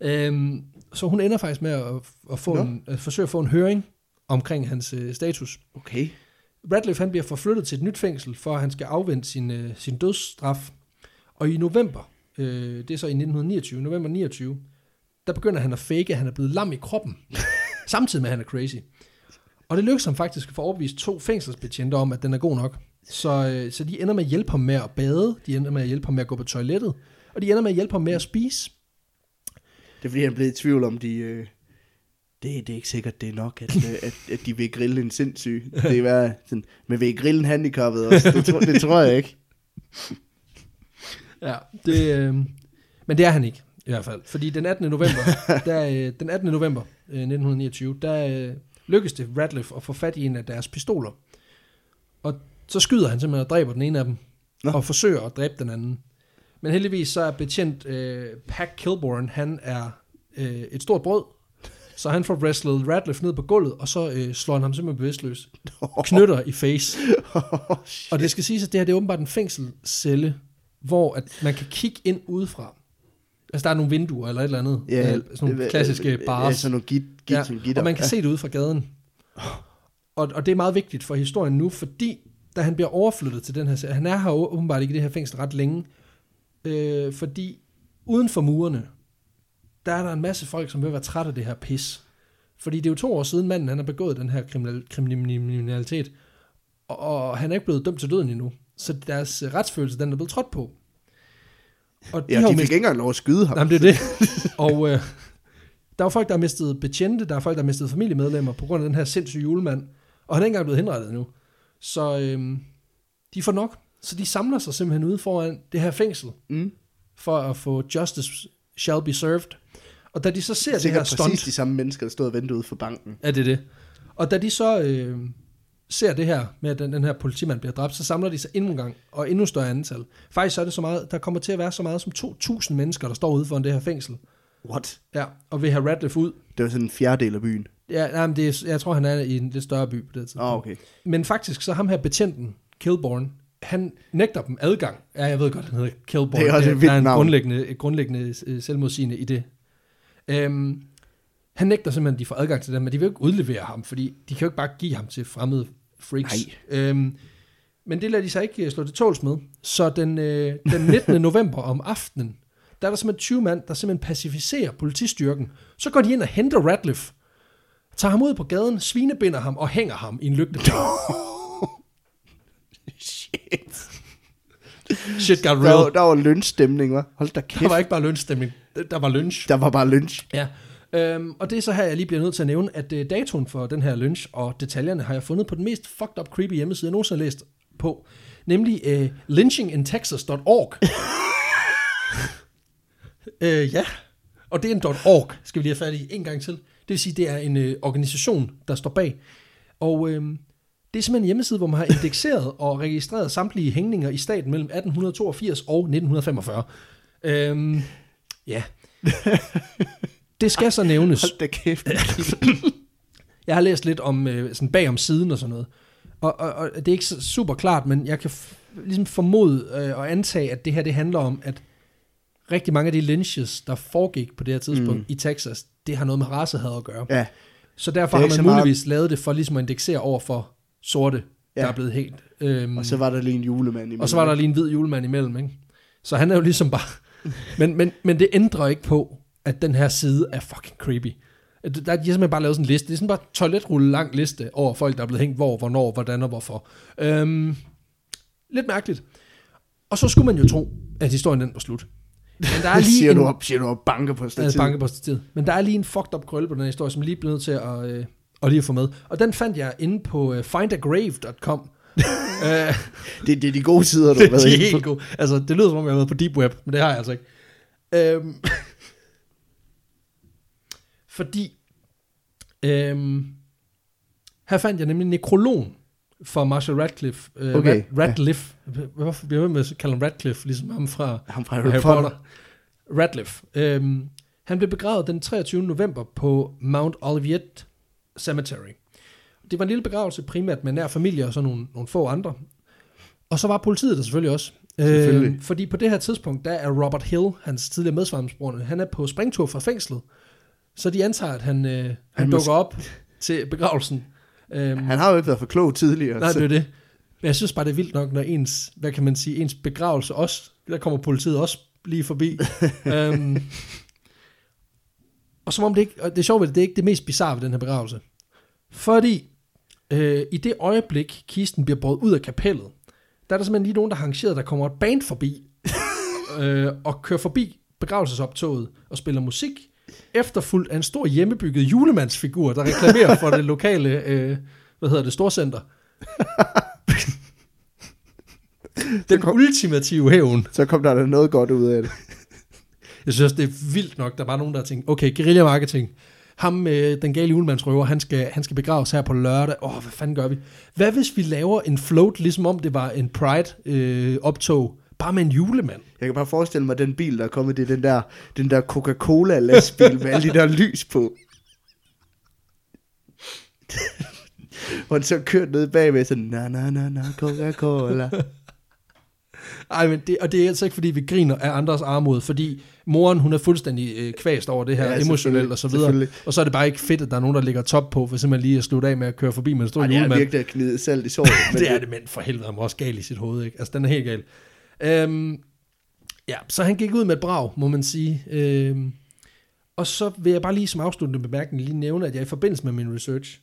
S2: Øhm, så hun ender faktisk med at, at, få
S1: Nå.
S2: en, at forsøge at få en høring omkring hans øh, status.
S1: Okay.
S2: Radcliffe han bliver forflyttet til et nyt fængsel, for at han skal afvente sin, øh, sin dødsstraf. Og i november, øh, det er så i 1929, november 29, der begynder han at fake, at han er blevet lam i kroppen, (laughs) samtidig med, at han er crazy. Og det lykkes ham faktisk at få overbevist to fængselsbetjente om, at den er god nok. Så, øh, så de ender med at hjælpe ham med at bade, de ender med at hjælpe ham med at gå på toilettet, og de ender med at hjælpe ham med at spise.
S1: Det er fordi, han blevet i tvivl om, de... Øh, det, det er ikke sikkert, det er nok, at, øh, at, at de vil grille en sindssyg. Det er være sådan, men vil I grille en handicappet også? Det, tror, det tror jeg ikke. (laughs)
S2: Ja, det, øh, men det er han ikke, i hvert fald. Fordi den 18. november, (laughs) der, øh, den 18. november øh, 1929, der øh, lykkedes det Radcliffe at få fat i en af deres pistoler. Og så skyder han simpelthen og dræber den ene af dem,
S1: Nå.
S2: og forsøger at dræbe den anden. Men heldigvis så er betjent øh, Pack Kilborn, han er øh, et stort brød, så han får wrestlet Radcliffe ned på gulvet, og så øh, slår han ham simpelthen bevidstløs. Knytter i face. (laughs) Og det skal siges, at det her det er åbenbart en fængselscelle, hvor at man kan kigge ind udefra. Altså der er nogle vinduer eller et eller andet.
S1: Ja,
S2: øh, sådan nogle klassiske
S1: Ja,
S2: bars.
S1: sådan nogle git, git,
S2: Ja,
S1: ja, gitter.
S2: og man kan se det ud fra gaden. Og, og det er meget vigtigt for historien nu, fordi da han bliver overflyttet til den her serie, han er her åbenbart ikke i det her fængsel ret længe, øh, fordi uden for murene, der er der en masse folk, som vil være træt af det her pis. Fordi det er jo to år siden manden, han har begået den her kriminal, kriminalitet, og, og han er ikke blevet dømt til døden endnu. Så deres retsfølelse, den er blevet trådt på. Og
S1: Ja,
S2: har
S1: de fik ikke engang lov at skyde ham.
S2: Jamen, det er det. (laughs) og øh, der er folk, der har mistet betjente, der er folk, der har mistet familiemedlemmer på grund af den her sindssyge julemand. Og han er ikke engang blevet henrettet endnu. Så øh, de får nok. Så de samler sig simpelthen ude foran det her fængsel,
S1: Mm.
S2: for at få justice shall be served. Og da de så ser det her
S1: Sikkert
S2: stunt,
S1: præcis de samme mennesker, der stod og ventede ude for banken.
S2: er det det. Og da de så øh, ser det her med, at den, den her politimand bliver dræbt, så samler de sig endnu en gang, og endnu større antal. Faktisk så er det så meget, der kommer til at være så meget som 2.000 mennesker, der står ude foran det her fængsel.
S1: What?
S2: Ja, og vil have Radcliffe ud.
S1: Det var sådan en fjerdedel af byen.
S2: Ja, nej, men det er, jeg tror, han er i en lidt større by på det tidspunkt.
S1: Oh, okay.
S2: Men faktisk, så ham her betjenten, Kilborn, han nægter dem adgang. Ja, jeg ved godt, han hedder Kilborn.
S1: Det er også et
S2: der
S1: vildt
S2: er en
S1: navn.
S2: grundlæggende, grundlæggende øh, selvmodsigende i det. Øhm, han nægter simpelthen, at de får adgang til dem, men de vil jo ikke udlevere ham, fordi de kan jo ikke bare give ham til fremmede freaks.
S1: Nej.
S2: Øhm, men det lader de sig ikke øh, slå det tåls med. Så den, øh, den 19. (laughs) november om aftenen, der er der simpelthen 20 mand, der simpelthen pacificerer politistyrken. Så går de ind og henter Radcliffe, tager ham ud på gaden, svinebinder ham og hænger ham i en lygtepæl. (laughs)
S1: Shit.
S2: Shit got
S1: Der var,
S2: real.
S1: der var lønstemning, hva'? Hold da
S2: Der
S1: kæft.
S2: var ikke bare lønstemning, der var lynch.
S1: Der var bare lynch.
S2: Ja. Øhm, og det er så her, jeg lige bliver nødt til at nævne, at øh, datoen for den her lynch og detaljerne har jeg fundet på den mest fucked up creepy hjemmeside, jeg nogensinde har læst på. Nemlig øh, lynchinginTexas.org. (laughs) øh, ja, og det er en .org, skal vi lige have fat i en gang til. Det vil sige, det er en øh, organisation, der står bag. Og øh, det er simpelthen en hjemmeside, hvor man har indekseret (laughs) og registreret samtlige hængninger i staten mellem 1882 og 1945. Øhm, ja. Det skal så nævnes.
S1: Hold da kæft. (clears throat)
S2: Jeg har læst lidt om øh, sådan bag om siden og sådan noget. Og, og, og det er ikke super klart, men jeg kan ligesom formode øh, og antage, at det her det handler om, at rigtig mange af de lynches, der foregik på det her tidspunkt mm. i Texas, det har noget med racehad at gøre.
S1: ja,
S2: Så derfor
S1: er
S2: har man
S1: så meget-
S2: muligvis lavet det for ligesom at indeksere over for sorte, ja. der er blevet helt... Øhm,
S1: og så var der lige en julemand imellem.
S2: og så var der lige en hvid julemand imellem, ikke? Så han er jo ligesom bare... men, men, men det ændrer ikke på, at den her side er fucking creepy. Der er de har simpelthen bare lavet sådan en liste. Det er sådan bare toiletrulle lang liste over folk, der er blevet hængt hvor, hvornår, hvordan og hvorfor. Øhm, lidt mærkeligt. Og så skulle man jo tro, at historien den var slut. Men der er (laughs) lige
S1: siger
S2: en,
S1: du op, siger du op banke på
S2: Ja,
S1: stativet.
S2: banke på tid. Men der er lige en fucked up krølle på den her historie, som lige bliver nødt til at, øh, at lige få med. Og den fandt jeg inde på øh, findagrave.com.
S1: Det, det er de gode sider, du
S2: det
S1: har været
S2: er
S1: inde på.
S2: helt god. Altså, det lyder som om, jeg har været på Deep Web, men det har jeg altså ikke. Øhm, fordi, øhm, her fandt jeg nemlig nekrologen for Marshall Radcliffe. Øh,
S1: Okay,
S2: Rad, Radcliffe. Hvorfor bliver jeg ved med at kalde ham Radcliffe, ligesom ham fra
S1: Ham fra
S2: Harry. Potter. Radcliffe. Øhm, han blev begravet den 23. november på Mount Olivet Cemetery. Det var en lille begravelse primært med nær familie og så nogle, nogle få andre. Og så var politiet der selvfølgelig også.
S1: Selvfølgelig.
S2: Øhm, fordi på det her tidspunkt, der er Robert Hill, hans tidligere medsvarmsbror, han er på springtur fra fængslet. Så de antager, at han, øh, han,
S1: Han
S2: dukker op til begravelsen. Øhm,
S1: Han har jo ikke været for klog tidligere.
S2: Nej,
S1: så-
S2: det er det. Men jeg synes bare, det er vildt nok, når ens, hvad kan man sige, ens begravelse også, der kommer politiet også lige forbi. um, (laughs) og som om det ikke, og det er sjovt, det, det er ikke det mest bizarre ved den her begravelse. Fordi øh, i det øjeblik, kisten bliver båret ud af kapellet, der er der simpelthen lige nogen, der har arrangeret, der kommer et band forbi. (laughs) øh, og kører forbi begravelsesoptoget og spiller musik, efterfulgt af en stor hjemmebygget julemandsfigur, der reklamerer for det lokale, øh, hvad hedder det, storcenter. (laughs) Den
S1: kom-
S2: ultimative hævn.
S1: Så kom der noget godt ud af det. (laughs)
S2: Jeg synes også, det er vildt nok, der var nogen, der har tænkt, okay, guerilla marketing, ham, øh, den gale julemandsrøver, han skal, han skal begraves her på lørdag. Åh, hvad fanden gør vi? Hvad hvis vi laver en float, ligesom om det var en Pride-optog, øh, bare med en julemand?
S1: Jeg kan bare forestille mig, den bil, der er kommet, det er den der, den der Coca-Cola-lastbil med alle de der lys på. (laughs) Hvor han så kørt ned bagved, sådan, na na na na, Coca-Cola.
S2: Ej, men det, og det er altså ikke, fordi vi griner af andres armod, fordi moren, hun er fuldstændig øh, kvæst over det her,
S1: Ja,
S2: emotionelt og så videre. Og så er det bare ikke fedt, at der er nogen, der ligger top på, for simpelthen lige at slutte af med at køre forbi med en stor
S1: Ej, det er
S2: julemand.
S1: virkelig at knide salt i såret. (laughs) men
S2: det er det, men for helvede, han var også gal i sit hoved, ikke? Altså, den er helt gal. Øhm, ja, så han gik ud med et brag, må man sige. Øhm, og så vil jeg bare lige som afsluttende bemærkning lige nævne, at jeg i forbindelse med min research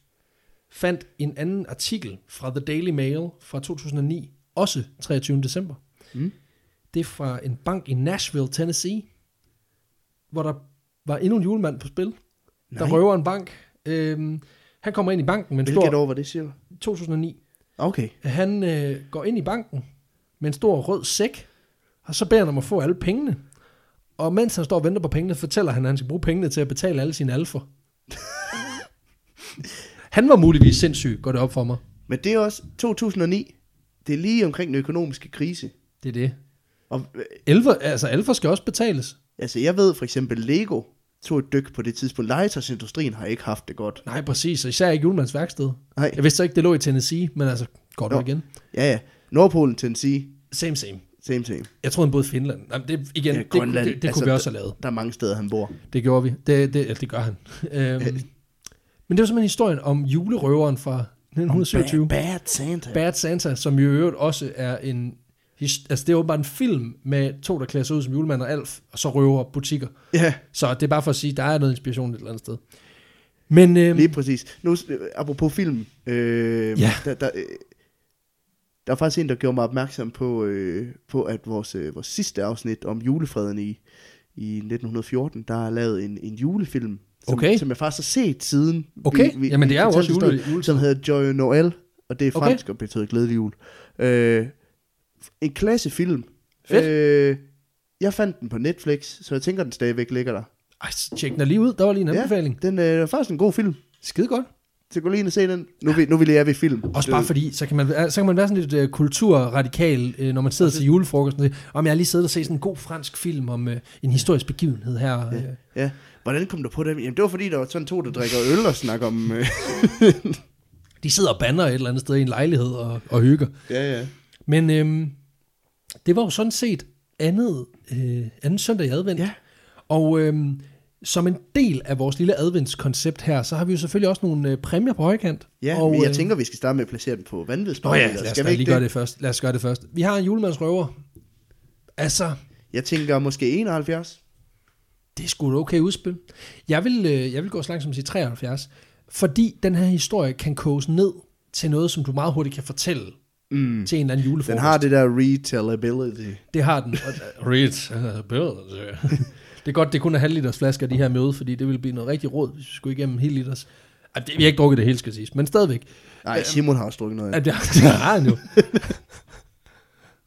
S2: fandt en anden artikel fra The Daily Mail fra 2009, også 23. december.
S1: Mm.
S2: Det er fra en bank i Nashville, Tennessee, hvor der var endnu en julemand på spil, der
S1: Nej.
S2: røver en bank. Øhm, han kommer ind i banken med en
S1: Hvilket
S2: stor...
S1: år var det, siger du?
S2: 2009.
S1: Okay.
S2: Han øh, går ind i banken med en stor rød sæk, og så beder han om at få alle pengene. Og mens han står og venter på pengene, fortæller han, at han skal bruge pengene til at betale alle sine alfer. (laughs) han var muligvis sindssyg, går det op for mig.
S1: Men det er også 2009. Det er lige omkring den økonomiske krise.
S2: Det er det.
S1: Og øh,
S2: Alfer, altså alfer skal også betales.
S1: altså, jeg ved for eksempel, Lego tog et dyk på det tidspunkt. Legetøjsindustrien har ikke haft det godt.
S2: Nej, præcis, og især ikke julemands værksted.
S1: Nej,
S2: Jeg vidste så ikke, det lå i Tennessee, men altså, du
S1: Jo.
S2: igen?
S1: ja ja. Nordpolen, Tennessee,
S2: Same, same.
S1: same same.
S2: Jeg troede, han boede i Finland. Jamen, det, igen,
S1: Ja,
S2: det,
S1: Grønland.
S2: det, det, det
S1: Altså,
S2: kunne vi også have lavet.
S1: Der er mange steder, han bor.
S2: Det gjorde vi. Det, det, ja, det gør han. øhm, men det var simpelthen historien om julerøveren fra 1927.
S1: Bad, bad Santa.
S2: Bad Santa, som jo i øvrigt også er en... Altså, det er bare en film med to, der klæder sig ud som julemand og alf, og så røver butikker.
S1: Ja,
S2: Så det er bare for at sige, der er noget inspiration et eller andet sted. Men øhm,
S1: lige præcis. Nu, øh, apropos film. Øh,
S2: Ja.
S1: Der, der, øh, der er faktisk en, der gjorde mig opmærksom på, øh, på at vores, øh, vores sidste afsnit om julefreden i, i 1914, der er lavet en, en julefilm, som,
S2: Okay.
S1: som jeg faktisk har set siden.
S2: Okay, jamen det er jo også jule- juletid.
S1: Som hedder Joy Noel, og det er
S2: Okay.
S1: fransk og betyder glædelig jul. Øh, en klassefilm.
S2: Fedt.
S1: Øh, jeg fandt den på Netflix, så jeg tænker, den stadigvæk ligger der.
S2: ej, tjek den lige ud. Der var lige en
S1: Ja.
S2: anbefaling.
S1: Den øh, er faktisk en god film.
S2: Skide godt.
S1: Så gå lige ind og se den. Nu, vi, nu vil jeg ved film.
S2: Også bare fordi, så kan man, så kan man være sådan lidt uh, kulturradikal, uh, når man sidder til julefrokosten. og Om jeg har lige siddet og set sådan en god fransk film om uh, en historisk begivenhed her. Uh,
S1: Ja. Hvordan kom du på det? Jamen, det var fordi, der var sådan to, der drikker øl og snakker om... Øh. (laughs)
S2: de sidder og bander et eller andet sted i en lejlighed og, og hygger.
S1: ja, ja.
S2: Men øhm, det var jo sådan set andet, øh, anden søndag i advent.
S1: Ja.
S2: Og øhm, som en del af vores lille adventskoncept her, så har vi jo selvfølgelig også nogle øh, præmier på højkant.
S1: Ja,
S2: og,
S1: men jeg
S2: øh,
S1: tænker, vi skal starte med at placere den på
S2: Nå
S1: vanvidsbarometer.
S2: ja, lad os
S1: skal vi ikke
S2: lige
S1: det?
S2: gøre det først. Lad os gøre det først. Vi har en julemandsrøver. Altså,
S1: Jeg tænker måske 71.
S2: det er sgu et okay udspil. Jeg vil, øh, jeg vil gå så langt som at sige 73, fordi den her historie kan koges ned til noget, som du meget hurtigt kan fortælle
S1: Mm.
S2: til en eller anden julefrokost.
S1: Den har det der retellability.
S2: Det har den. Og- Reed. (laughs) det er godt, det kun er halv liters flasker, de her møde, fordi det ville blive noget rigtig råd, hvis vi skulle igennem helt liters. Ej, det, vi har ikke drukket det hele, skal siges, men stadigvæk.
S1: Nej, Simon har også drukket noget.
S2: At det, (laughs) det har han jo.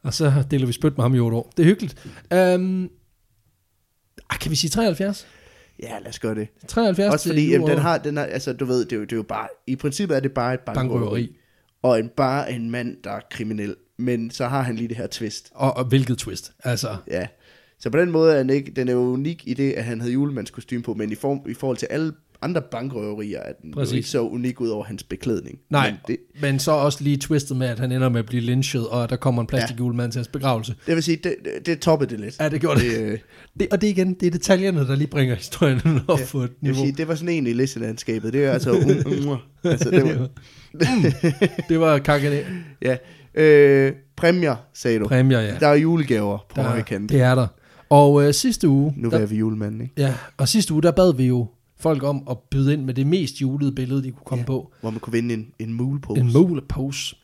S2: og så deler vi spyt med ham i otte år. Det er hyggeligt. Um, kan vi sige 73?
S1: Ja, lad os gøre det.
S2: 73
S1: Også fordi, jamen, den har, den har, altså du ved, det er, jo, det er jo bare, i princippet er det bare et bankrøveri.
S2: bankrøveri.
S1: Og en, bare en mand, der er kriminel. Men så har han lige det her twist.
S2: Og, og hvilket twist. Altså,
S1: Ja. Så på den måde er den, ikke, den er jo unik i det, at han havde julemandskostyme på, men i, form, i forhold til alle andre bankrøverier, er den
S2: Præcis.
S1: ikke så unik ud over hans beklædning.
S2: nej,
S1: Men det,
S2: men så også lige twistet med, at han ender med at blive lynchet, og der kommer en plastikjulemand til hans begravelse.
S1: det vil sige, det, det, det toppede det lidt.
S2: Ja, det gjorde det.
S1: Det, øh, (laughs)
S2: det. Og det igen, det er detaljerne, der lige bringer historien (laughs) op
S1: Ja,
S2: på et niveau.
S1: sige, det var sådan en i listelandskabet. Det er altså... (laughs) Um, um, altså det var,
S2: det var kakane.
S1: ja. Øh, præmier, sagde du.
S2: Præmier, ja.
S1: Der er julegaver på
S2: Der,
S1: højkant.
S2: det er der. Og øh, sidste uge,
S1: Nu
S2: der,
S1: er vi julemanden, ikke?
S2: ja, og sidste uge, der bad vi jo folk om at byde ind med det mest julede billede, de kunne komme
S1: Ja.
S2: på.
S1: Hvor man kunne vinde en, en mulepose.
S2: En molepose.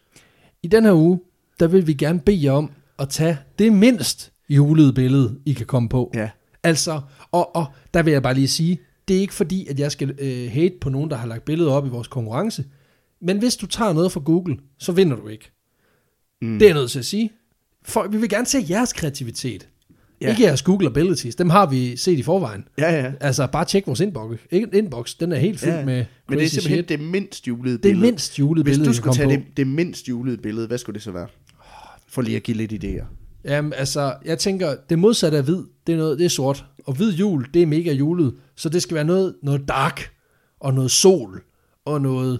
S2: I den her uge, der vil vi gerne bede jer om at tage det mindst julede billede, I kan komme på.
S1: Ja.
S2: Altså, og, og der vil jeg bare lige sige, det er ikke fordi, at jeg skal øh, hate på nogen, der har lagt billeder op i vores konkurrence. Men hvis du tager noget fra Google, så vinder du ikke. Mm. Det er jeg nødt til at sige. For, vi vil gerne se jeres kreativitet.
S1: Ja.
S2: Ikke jeres Google abilities. Dem har vi set i forvejen.
S1: Ja, ja.
S2: Altså, bare tjek vores inbox. Inbox, den er helt fyldt
S1: ja.
S2: med
S1: Men det er simpelthen
S2: shit.
S1: det mindst julede
S2: det
S1: billede.
S2: mindst julede
S1: Hvis
S2: billede,
S1: du
S2: vi
S1: skulle tage det, det mindst julede billede, hvad skulle det så være? For lige at give lidt idéer.
S2: Jamen, altså, jeg tænker, det modsatte af hvid, det er, noget, det er sort. Og hvid jul, det er mega julet. Så det skal være noget, noget dark, og noget sol, og noget...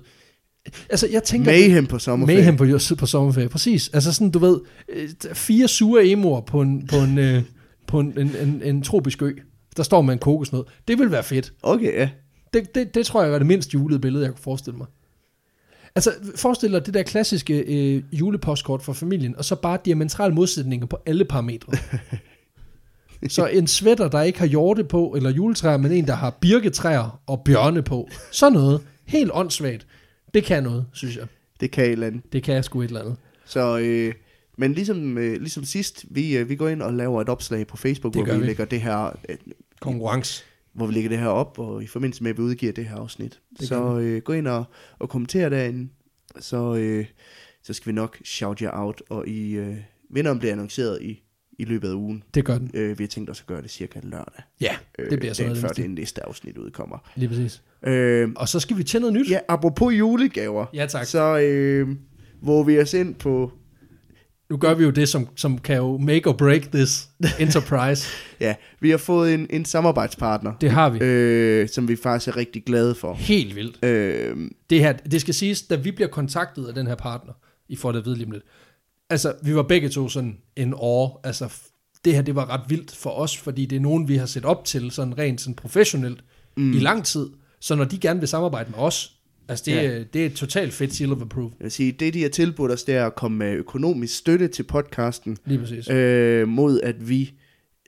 S2: Altså, jeg tænker...
S1: Mayhem på sommerferie.
S2: Mayhem på, på sommerferie, præcis. Altså sådan, du ved, øh, fire sure emoer på en, på en, øh, på en, en, en, en tropisk ø. Der står med en kokosnød. Det vil være fedt.
S1: Okay, ja.
S2: Det, det, det tror jeg var det mindst julede billede, jeg kunne forestille mig. Altså, forestil dig det der klassiske øh, julepostkort for familien, og så bare diametrale modsætninger på alle parametre. (laughs) så en sweater, der ikke har hjorte på, eller juletræer, men en, der har birketræer og bjørne på. Så noget. Helt åndssvagt. Det kan noget, synes jeg.
S1: Det kan et eller andet.
S2: Det kan sgu et eller andet.
S1: Så, øh, men ligesom, øh, ligesom sidst, vi, øh, vi går ind og laver et opslag på Facebook,
S2: Det
S1: hvor vi,
S2: vi.
S1: lægger det her, øh,
S2: Konkurrence.
S1: hvor vi lægger det her op, og i forbindelse med, at vi udgiver det her afsnit.
S2: Det
S1: så øh, gå ind og, og kommenter derinde, så, øh, så skal vi nok shout jer out, og I øh, vinderen bliver annonceret i, i løbet af ugen.
S2: Det gør den.
S1: Øh, vi har tænkt os at gøre det cirka lørdag.
S2: Ja, det bliver sådan
S1: dagen
S2: noget. i
S1: før det næste afsnit udkommer.
S2: Lige præcis.
S1: Øh,
S2: Og så skal vi til noget nyt.
S1: ja, apropos julegaver,
S2: Ja, tak.
S1: så øh, hvor vi os ind på
S2: Nu gør vi jo det, som, som kan jo make or break this (laughs) enterprise.
S1: Ja, vi har fået en, en samarbejdspartner,
S2: Det har vi.
S1: øh, som vi faktisk er rigtig glade for.
S2: Helt vildt.
S1: Øh,
S2: Det her, det skal siges, da vi bliver kontaktet af den her partner, I får det at vide lige om lidt. Altså, vi var begge to sådan en år. Altså, det her, det var ret vildt for os, fordi det er nogen, vi har set op til sådan rent sådan professionelt mm. i lang tid. Så når de gerne vil samarbejde med os, altså det,
S1: Ja.
S2: ja. det er et totalt fedt seal of approve.
S1: jeg vil sige, det de har tilbudt os, det er at komme med økonomisk støtte til podcasten,
S2: Lige præcis.
S1: øh, mod at vi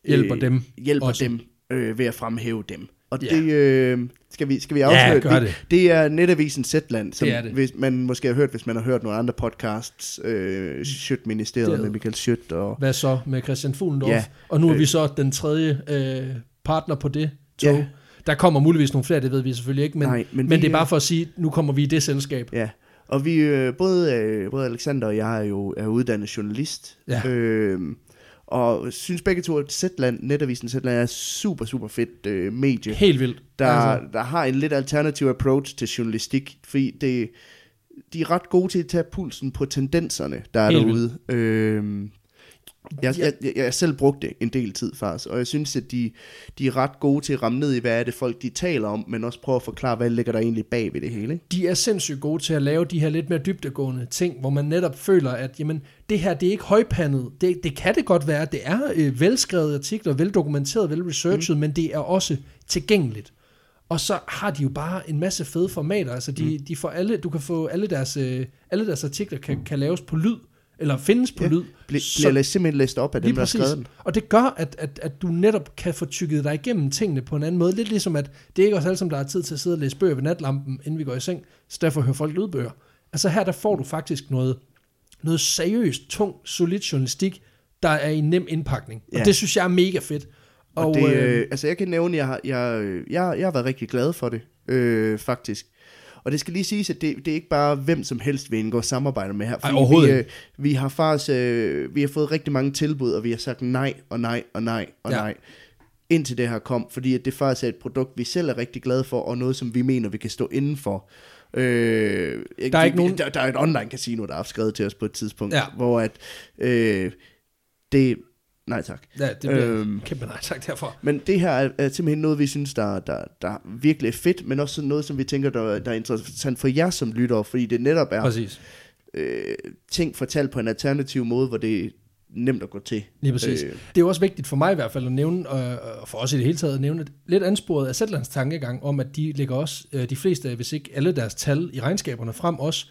S2: Hjælper dem
S1: hjælper
S2: også.
S1: dem øh, ved at fremhæve dem. Og
S2: Ja.
S1: det øh, skal vi, skal vi afsløre.
S2: gør det.
S1: det er netavisen Zetland, som
S2: Det er det.
S1: Hvis man måske har hørt, hvis man har hørt nogle andre podcasts, øh, Schødt-ministeriet
S2: Det er
S1: med
S2: det.
S1: Michael Schødt og
S2: Hvad så med Christian Fuglendorf?
S1: Ja.
S2: Ja. Og nu er
S1: Øh.
S2: vi så den tredje øh, partner på det tog.
S1: Ja.
S2: Der kommer muligvis nogle flere, det ved vi selvfølgelig ikke, men,
S1: Nej, men
S2: men,
S1: vi,
S2: det er
S1: øh,
S2: bare for at sige, nu kommer vi i det selskab.
S1: Ja, og vi, øh, både, øh, både Alexander og jeg er jo er uddannet journalist,
S2: Ja.
S1: øh, og synes begge to, at Zetland, netavisen Zetland er super, super fedt øh, medie,
S2: Helt vildt.
S1: der,
S2: Altså,
S1: der har en lidt alternativ approach til journalistik, fordi det, de er ret gode til at tage pulsen på tendenserne, der er
S2: Helt
S1: derude. Øh, jeg, jeg, jeg, selv brugt det en del tid faktisk, og jeg synes, at de, de er ret gode til at ramme ned i, hvad er det folk de taler om, men også prøve at forklare, hvad ligger der egentlig bag ved det hele. Ikke?
S2: de er sindssygt gode til at lave de her lidt mere dybdegående ting, hvor man netop føler, at jamen, det her det er ikke højpandet. Det, det kan det godt være. Det er øh, velskrevet artikler, veldokumenteret, velresearchet, mm. men det er også tilgængeligt. Og så har de jo bare en masse fede formater. Altså de, mm. de får alle, du kan få alle deres, øh, alle deres artikler kan, kan laves på lyd, eller findes på
S1: Ja,
S2: lyd.
S1: Bli,
S2: Så-
S1: bliver simpelthen læst op af dem, der har skrevet den.
S2: Og det gør, at, at, at du netop kan få tykket dig igennem tingene på en anden måde. Lidt ligesom, at det er ikke os alle sammen, der har tid til at sidde og læse bøger ved natlampen, inden vi går i seng. Så derfor hører folk lydbøger. Altså her, der får du faktisk noget, noget seriøst, tung, solid journalistik, der er i nem indpakning. Og
S1: Ja.
S2: det synes jeg er mega fedt.
S1: Og, og det, øh, altså jeg kan nævne, jeg har, jeg, jeg, jeg har været rigtig glad for det, øh, faktisk. Og det skal lige siges, at det, det er ikke bare hvem som helst, vi indgår samarbejde med her.
S2: Ej, overhovedet
S1: vi, øh, vi har faktisk øh, vi har fået rigtig mange tilbud, og vi har sagt nej og nej og nej og
S2: Ja.
S1: nej, indtil det her kom. Fordi at det faktisk er et produkt, vi selv er rigtig glade for, og noget, som vi mener, vi kan stå inden for. Øh,
S2: Der er ikke nogen-
S1: Der, der er et online casino, der har skrevet til os på et tidspunkt,
S2: Ja.
S1: hvor at øh, det... Nej tak.
S2: Ja, det bliver øhm. Kæmpe nej tak derfor.
S1: Men det her er, er simpelthen noget, vi synes, der, der, der virkelig er fedt, men også noget, som vi tænker, der, der er interessant for jer som lyttere, fordi det netop er
S2: Præcis.
S1: øh, ting fortalt på en alternativ måde, hvor det nemt at gå til.
S2: Lige præcis.
S1: Øh.
S2: Det er jo også vigtigt for mig i hvert fald at nævne, og for os i det hele taget at nævne, lidt ansporet af Zetlands tankegang om, at de lægger også øh, de fleste, hvis ikke alle deres tal i regnskaberne frem også,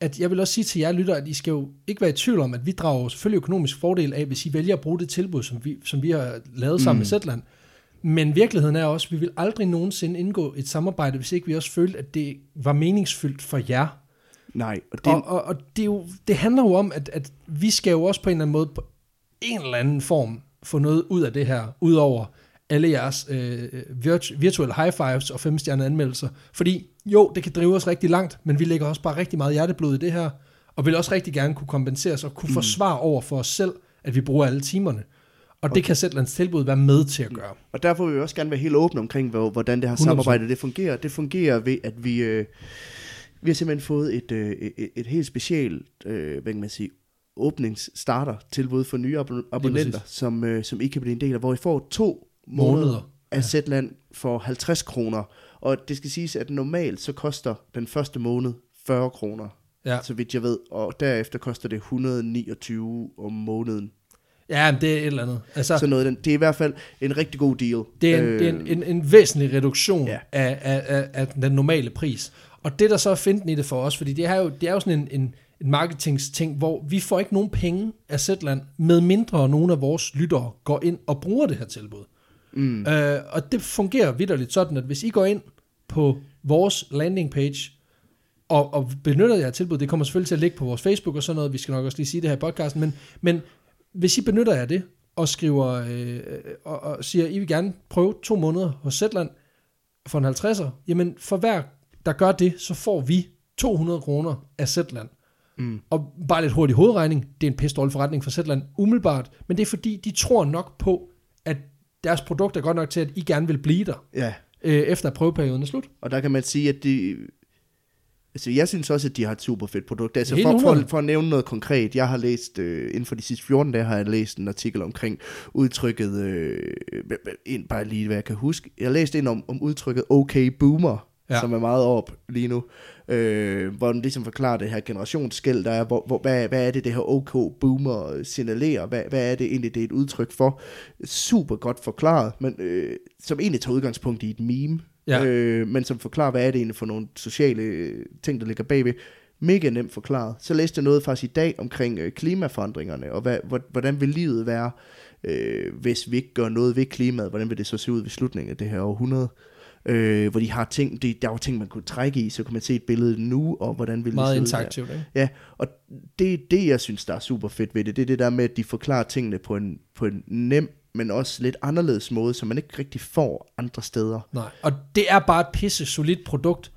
S2: at jeg vil også sige til jer lytter, at I skal jo ikke være i tvivl om, at vi drager selvfølgelig økonomisk fordel af, hvis I vælger at bruge det tilbud, som vi, som vi har lavet sammen mm. med Zetland. Men virkeligheden er også, at vi vil aldrig nogensinde indgå et samarbejde, hvis ikke vi også følte, at det var meningsfyldt for jer.
S1: Nej, og det,
S2: og og, og det, er jo, det handler jo om, at, at vi skal jo også på en eller anden måde en eller anden form få noget ud af det her, udover alle jeres øh, virtu- virtuelle high fives og femstjerne anmeldelser. Fordi jo, det kan drive os rigtig langt, men vi lægger også bare rigtig meget hjerteblod i det her, og vil også rigtig gerne kunne kompensere os og kunne mm. forsvare over for os selv, at vi bruger alle timerne. Og det kan Zetlands tilbud være med til at gøre.
S1: Og derfor vil vi også gerne være helt åbne omkring, hvor- hvordan det her
S2: 100%.
S1: samarbejde det fungerer. Det fungerer ved, at vi, øh, vi har simpelthen fået et, øh, et, et helt specielt, øh, hvad kan man sige, åbningsstarter tilbud for nye abon- abonnenter, som, øh, som I kan blive en del af, hvor I får to måneder,
S2: Måneder.
S1: af Zetland for 50 kroner. Og det skal siges, at normalt så koster den første måned 40 kroner,
S2: Ja,
S1: så vidt jeg ved, og derefter koster det 129 om måneden.
S2: ja men det er et eller andet. Altså,
S1: Så noget, det er i hvert fald en rigtig god deal.
S2: Det er en,
S1: Øh,
S2: det er en, en, en væsentlig reduktion
S1: Ja.
S2: af, af, af, af den normale pris. Og det der så er finten i det for os, fordi det er jo, det er jo sådan en, en, en marketingsting, hvor vi får ikke nogen penge af Zetland, med mindre nogle af vores lyttere går ind og bruger det her tilbud.
S1: Mm.
S2: Øh, og det fungerer vidderligt sådan, at hvis I går ind på vores landing page, og, og benytter jer af tilbud, det kommer selvfølgelig til at ligge på vores Facebook og sådan noget, vi skal nok også lige sige det her i podcasten, men, men hvis I benytter jer af det, og skriver, øh, og, og siger, I vil gerne prøve to måneder hos Zetland for en 50'er, jamen for hver, der gør det, så får vi 200 kroner af Zetland.
S1: Mm.
S2: Og bare lidt hurtig hovedregning, det er en pisse dårlig forretning for Zetland umiddelbart, men det er fordi, de tror nok på, deres produkt er godt nok til, at I gerne vil blive der,
S1: Ja,
S2: øh, efter prøveperioden er slut.
S1: og der kan man sige, at de... Altså, jeg synes også, at de har et super fedt produkt. Altså, for, for,
S2: 100.
S1: for at nævne noget konkret, jeg har læst, øh, inden for de sidste 14 dage, har jeg læst en artikel omkring udtrykket, øh, ind bare lige, hvad jeg kan huske. Jeg læste en om, om udtrykket okay boomer,
S2: Ja.
S1: som er meget op lige nu, øh, hvor den ligesom forklarer det her generationsskæld, der er, hvor, hvor, hvad, hvad er det, det her OK boomer signalerer, hvad, hvad er det egentlig, det er et udtryk for. Super godt forklaret, men øh, som egentlig tager udgangspunkt i et meme,
S2: Ja.
S1: øh, men som forklarer, hvad er det egentlig for nogle sociale ting, der ligger bagved. Mega nemt forklaret. Så læste jeg noget faktisk i dag omkring øh, klimaforandringerne, og hvad, hvor- hvordan vil livet være, øh, hvis vi ikke gør noget ved klimaet, hvordan vil det så se ud ved slutningen af det her århundrede. Øh, hvor de har ting, de, der var ting, man kunne trække i, så kan man se et billede nu, og hvordan vil
S2: Meget
S1: det se
S2: interaktivt, ikke?
S1: Ja, og det er det, jeg synes, der er super fedt ved det. Det er det der med, at de forklarer tingene på en, på en nem, men også lidt anderledes måde, som man ikke rigtig får andre steder.
S2: Nej, og det er bare et pisse solidt produkt,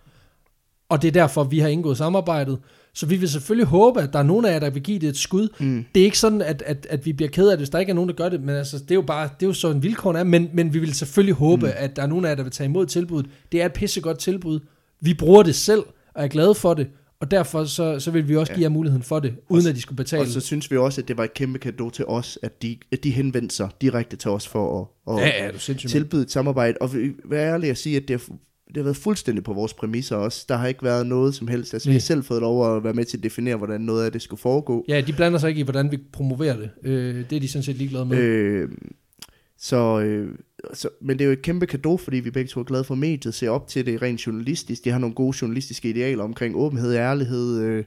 S2: og det er derfor, vi har indgået samarbejdet. Så vi vil selvfølgelig håbe, at der er nogen af jer, der vil give det et skud.
S1: Mm.
S2: Det er ikke sådan, at, at, at vi bliver ked af det, hvis der ikke er nogen, der gør det, men altså, det er jo bare, det er jo sådan vilkårene er, men, men vi vil selvfølgelig håbe, mm. at der er nogen af jer, der vil tage imod tilbuddet. Det er et pissegodt tilbud. Vi bruger det selv, og er glade for det, og derfor så, så vil vi også
S1: Ja.
S2: give jer muligheden for det, uden at de skulle betale.
S1: Og så synes vi også, at det var et kæmpe kado til os, at de, at de henvendte sig direkte til os for at, at
S2: ja, ja, er
S1: tilbyde et samarbejde. Og vi- vær ærlig at sige, at det har, det har været fuldstændig på vores præmisser også. Der har ikke været noget som helst. Altså, vi har selv fået lov at være med til at definere, hvordan noget af det skulle foregå.
S2: Ja, de blander sig ikke i, hvordan vi promoverer det. Øh, det er de sådan set ligeglade med.
S1: Øh, så, øh, så, men det er jo et kæmpe kado, fordi vi begge to er glade for mediet, ser op til det rent journalistisk. De har nogle gode journalistiske idealer omkring åbenhed, ærlighed, øh,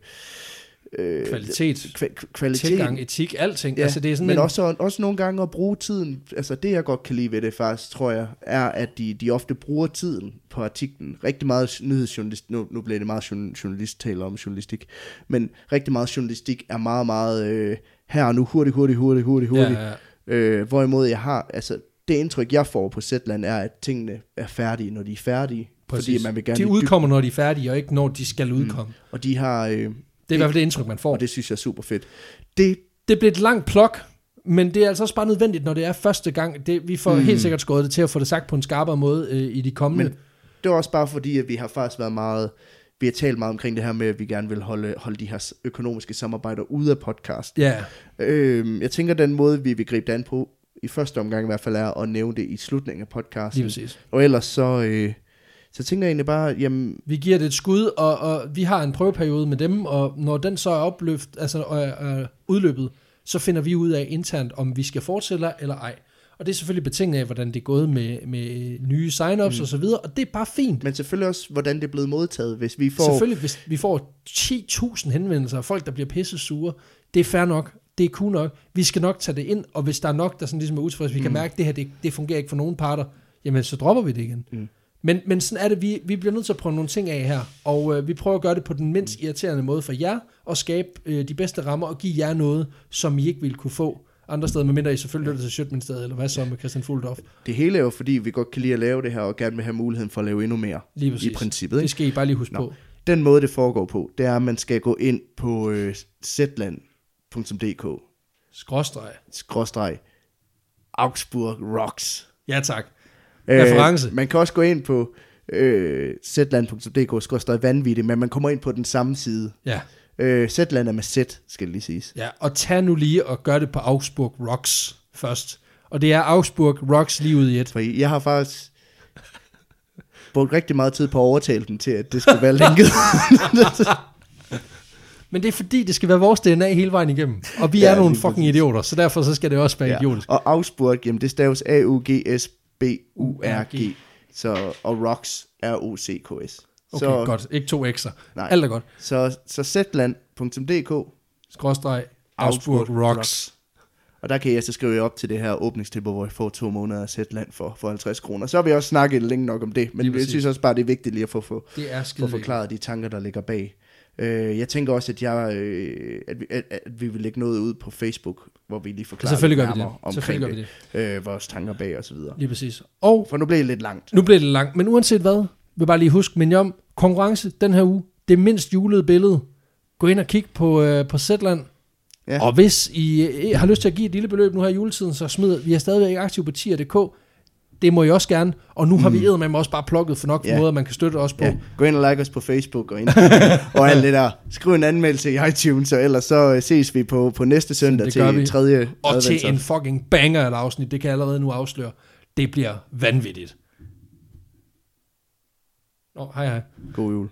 S1: øh,
S2: Kvalitet,
S1: kva- kvalitet.
S2: tilgang, etik, alting.
S1: Ja,
S2: altså, det er sådan
S1: men
S2: en,
S1: også, også nogle gange at bruge tiden, altså det jeg godt kan lide ved det faktisk, tror jeg, er at de, de ofte bruger tiden på artiklen. Rigtig meget nyhedsjournalist, nu, nu bliver det meget journ- journalist taler om journalistik, men rigtig meget journalistik er meget, meget øh, her og nu, hurtigt, hurtigt, hurtigt, hurtigt, hurtigt.
S2: ja, ja.
S1: Øh, hvorimod jeg har, altså det indtryk jeg får på Zetland er, at tingene er færdige, når de er færdige.
S2: Præcis.
S1: Fordi man vil gerne
S2: de udkommer, når de er færdige, og ikke når de skal udkomme. Mm.
S1: Og de har, øh,
S2: Det er i hvert fald det indtryk, man får.
S1: og det synes jeg er super fedt. Det,
S2: Det bliver et langt plok, men det er altså også bare nødvendigt, når det er første gang. Det, vi får mm. Helt sikkert skåret det til at få det sagt på en skarpere måde øh, i de kommende.
S1: Men- det var også bare fordi, at vi har faktisk været meget, vi har talt meget omkring det her med, at vi gerne vil holde, holde de her økonomiske samarbejder ude af podcast.
S2: ja,
S1: Øh, jeg tænker, den måde, vi vil gribe det an på, i første omgang i hvert fald, er at nævne det i slutningen af
S2: lige
S1: podcasten.
S2: præcis.
S1: Og ellers så, øh, så tænker jeg egentlig bare, jamen,
S2: Vi giver det et skud, og, og vi har en prøveperiode med dem, og når den så er opløft, altså er, er udløbet, så finder vi ud af internt, om vi skal fortsætte eller ej. Og det er selvfølgelig betinget af, hvordan det er gået med, med nye sign-ups mm. og så videre, og det er bare fint.
S1: men selvfølgelig også, hvordan det er blevet modtaget, hvis vi får...
S2: Selvfølgelig, hvis vi får 10.000 henvendelser af folk, der bliver pisse sure, det er fair nok, det er cool nok, vi skal nok tage det ind, og hvis der er nok, der sådan ligesom er utilfredse, vi mm. kan mærke, at det her, det, det fungerer ikke for nogen parter, jamen så dropper vi det igen.
S1: Mm.
S2: Men, men sådan er det, vi, vi bliver nødt til at prøve nogle ting af her, og øh, vi prøver at gøre det på den mindst irriterende måde for jer, og skabe øh, de bedste rammer, og give jer noget, som I ikke ville kunne få andre steder, medmindre I selvfølgelig lytter til Sjøtministeriet, eller hvad så med Christian Fuldorf.
S1: Det hele er jo fordi, vi godt kan lide at lave det her, og gerne vil have muligheden for at lave endnu mere.
S2: Lige præcis.
S1: I princippet,
S2: Det
S1: ikke?
S2: skal I bare lige huske
S1: Nå.
S2: på.
S1: Den måde, det foregår på, det er, at man skal gå ind på øh, zetland.dk
S2: Skråstreg.
S1: skråstreg Augsburg Rocks.
S2: Ja, tak. Reference.
S1: Øh, man kan også gå ind på øh, zetland.dk skråstreg vanvittigt, men man kommer ind på den samme side.
S2: Ja.
S1: Øh, Zetland er med Z, skal det lige siges.
S2: ja, og tag nu lige og gør det på Augsburg Rocks først. Og det er Augsburg Rocks lige ud i et.
S1: For jeg har faktisk brugt rigtig meget tid på at overtale dem til, at det skulle være linket. (laughs)
S2: Men det er fordi, det skal være vores DNA hele vejen igennem. Og vi
S1: Ja,
S2: er nogle fucking idioter, så derfor så skal det også være
S1: ja.
S2: idiotisk.
S1: Og Augsburg, jamen det staves A-U-G-S-B-U-R-G. Så, og Rocks, R-O-C-K-S.
S2: Okay,
S1: så,
S2: godt. Ikke to X'er.
S1: Nej.
S2: Alt er godt.
S1: Så, så zetland.dk,
S2: Skråstreg Augsburg
S1: Augsburg
S2: Rocks.
S1: og der kan jeg så skrive op til det her åbningstilbud, hvor jeg får to måneder af Zetland for, for 50 kroner. Så har vi også snakket længe nok om det, men jeg synes også bare, det er vigtigt lige at få, få,
S2: Det er skide
S1: forklaret de tanker, der ligger bag. Øh, jeg tænker også, at, jeg, øh, at, vi, at, at vi vil lægge noget ud på Facebook, hvor vi lige forklarer
S2: Selvfølgelig
S1: lidt
S2: gør vi det. Selvfølgelig gør vi
S1: det. Øh, vores tanker bag og så videre.
S2: Lige præcis. Og
S1: For nu blev det lidt langt.
S2: nu bliver det langt, men uanset hvad, vil bare lige huske, men om konkurrence den her uge, det mindst julede billede. Gå ind og kig på, øh, på Zetland.
S1: Ja.
S2: Og hvis I øh, har lyst til at give et lille beløb nu her i juletiden, så smid, vi er stadigvæk aktive på tier.dk. Det må I også gerne. Og nu har vi eddermame også bare plukket for nok
S1: Mm. Ja.
S2: måder, man kan støtte os på.
S1: Ja, gå ind og like os på Facebook og Instagram (laughs) og alt det der. Skriv en anmeldelse i iTunes, og ellers så øh, ses vi på, på næste søndag
S2: gør vi.
S1: til tredje
S2: Og til
S1: adventsaften.
S2: en fucking banger af afsnit, det kan jeg allerede nu afsløre. Det bliver vanvittigt. Nå, hej hej.
S1: God jul.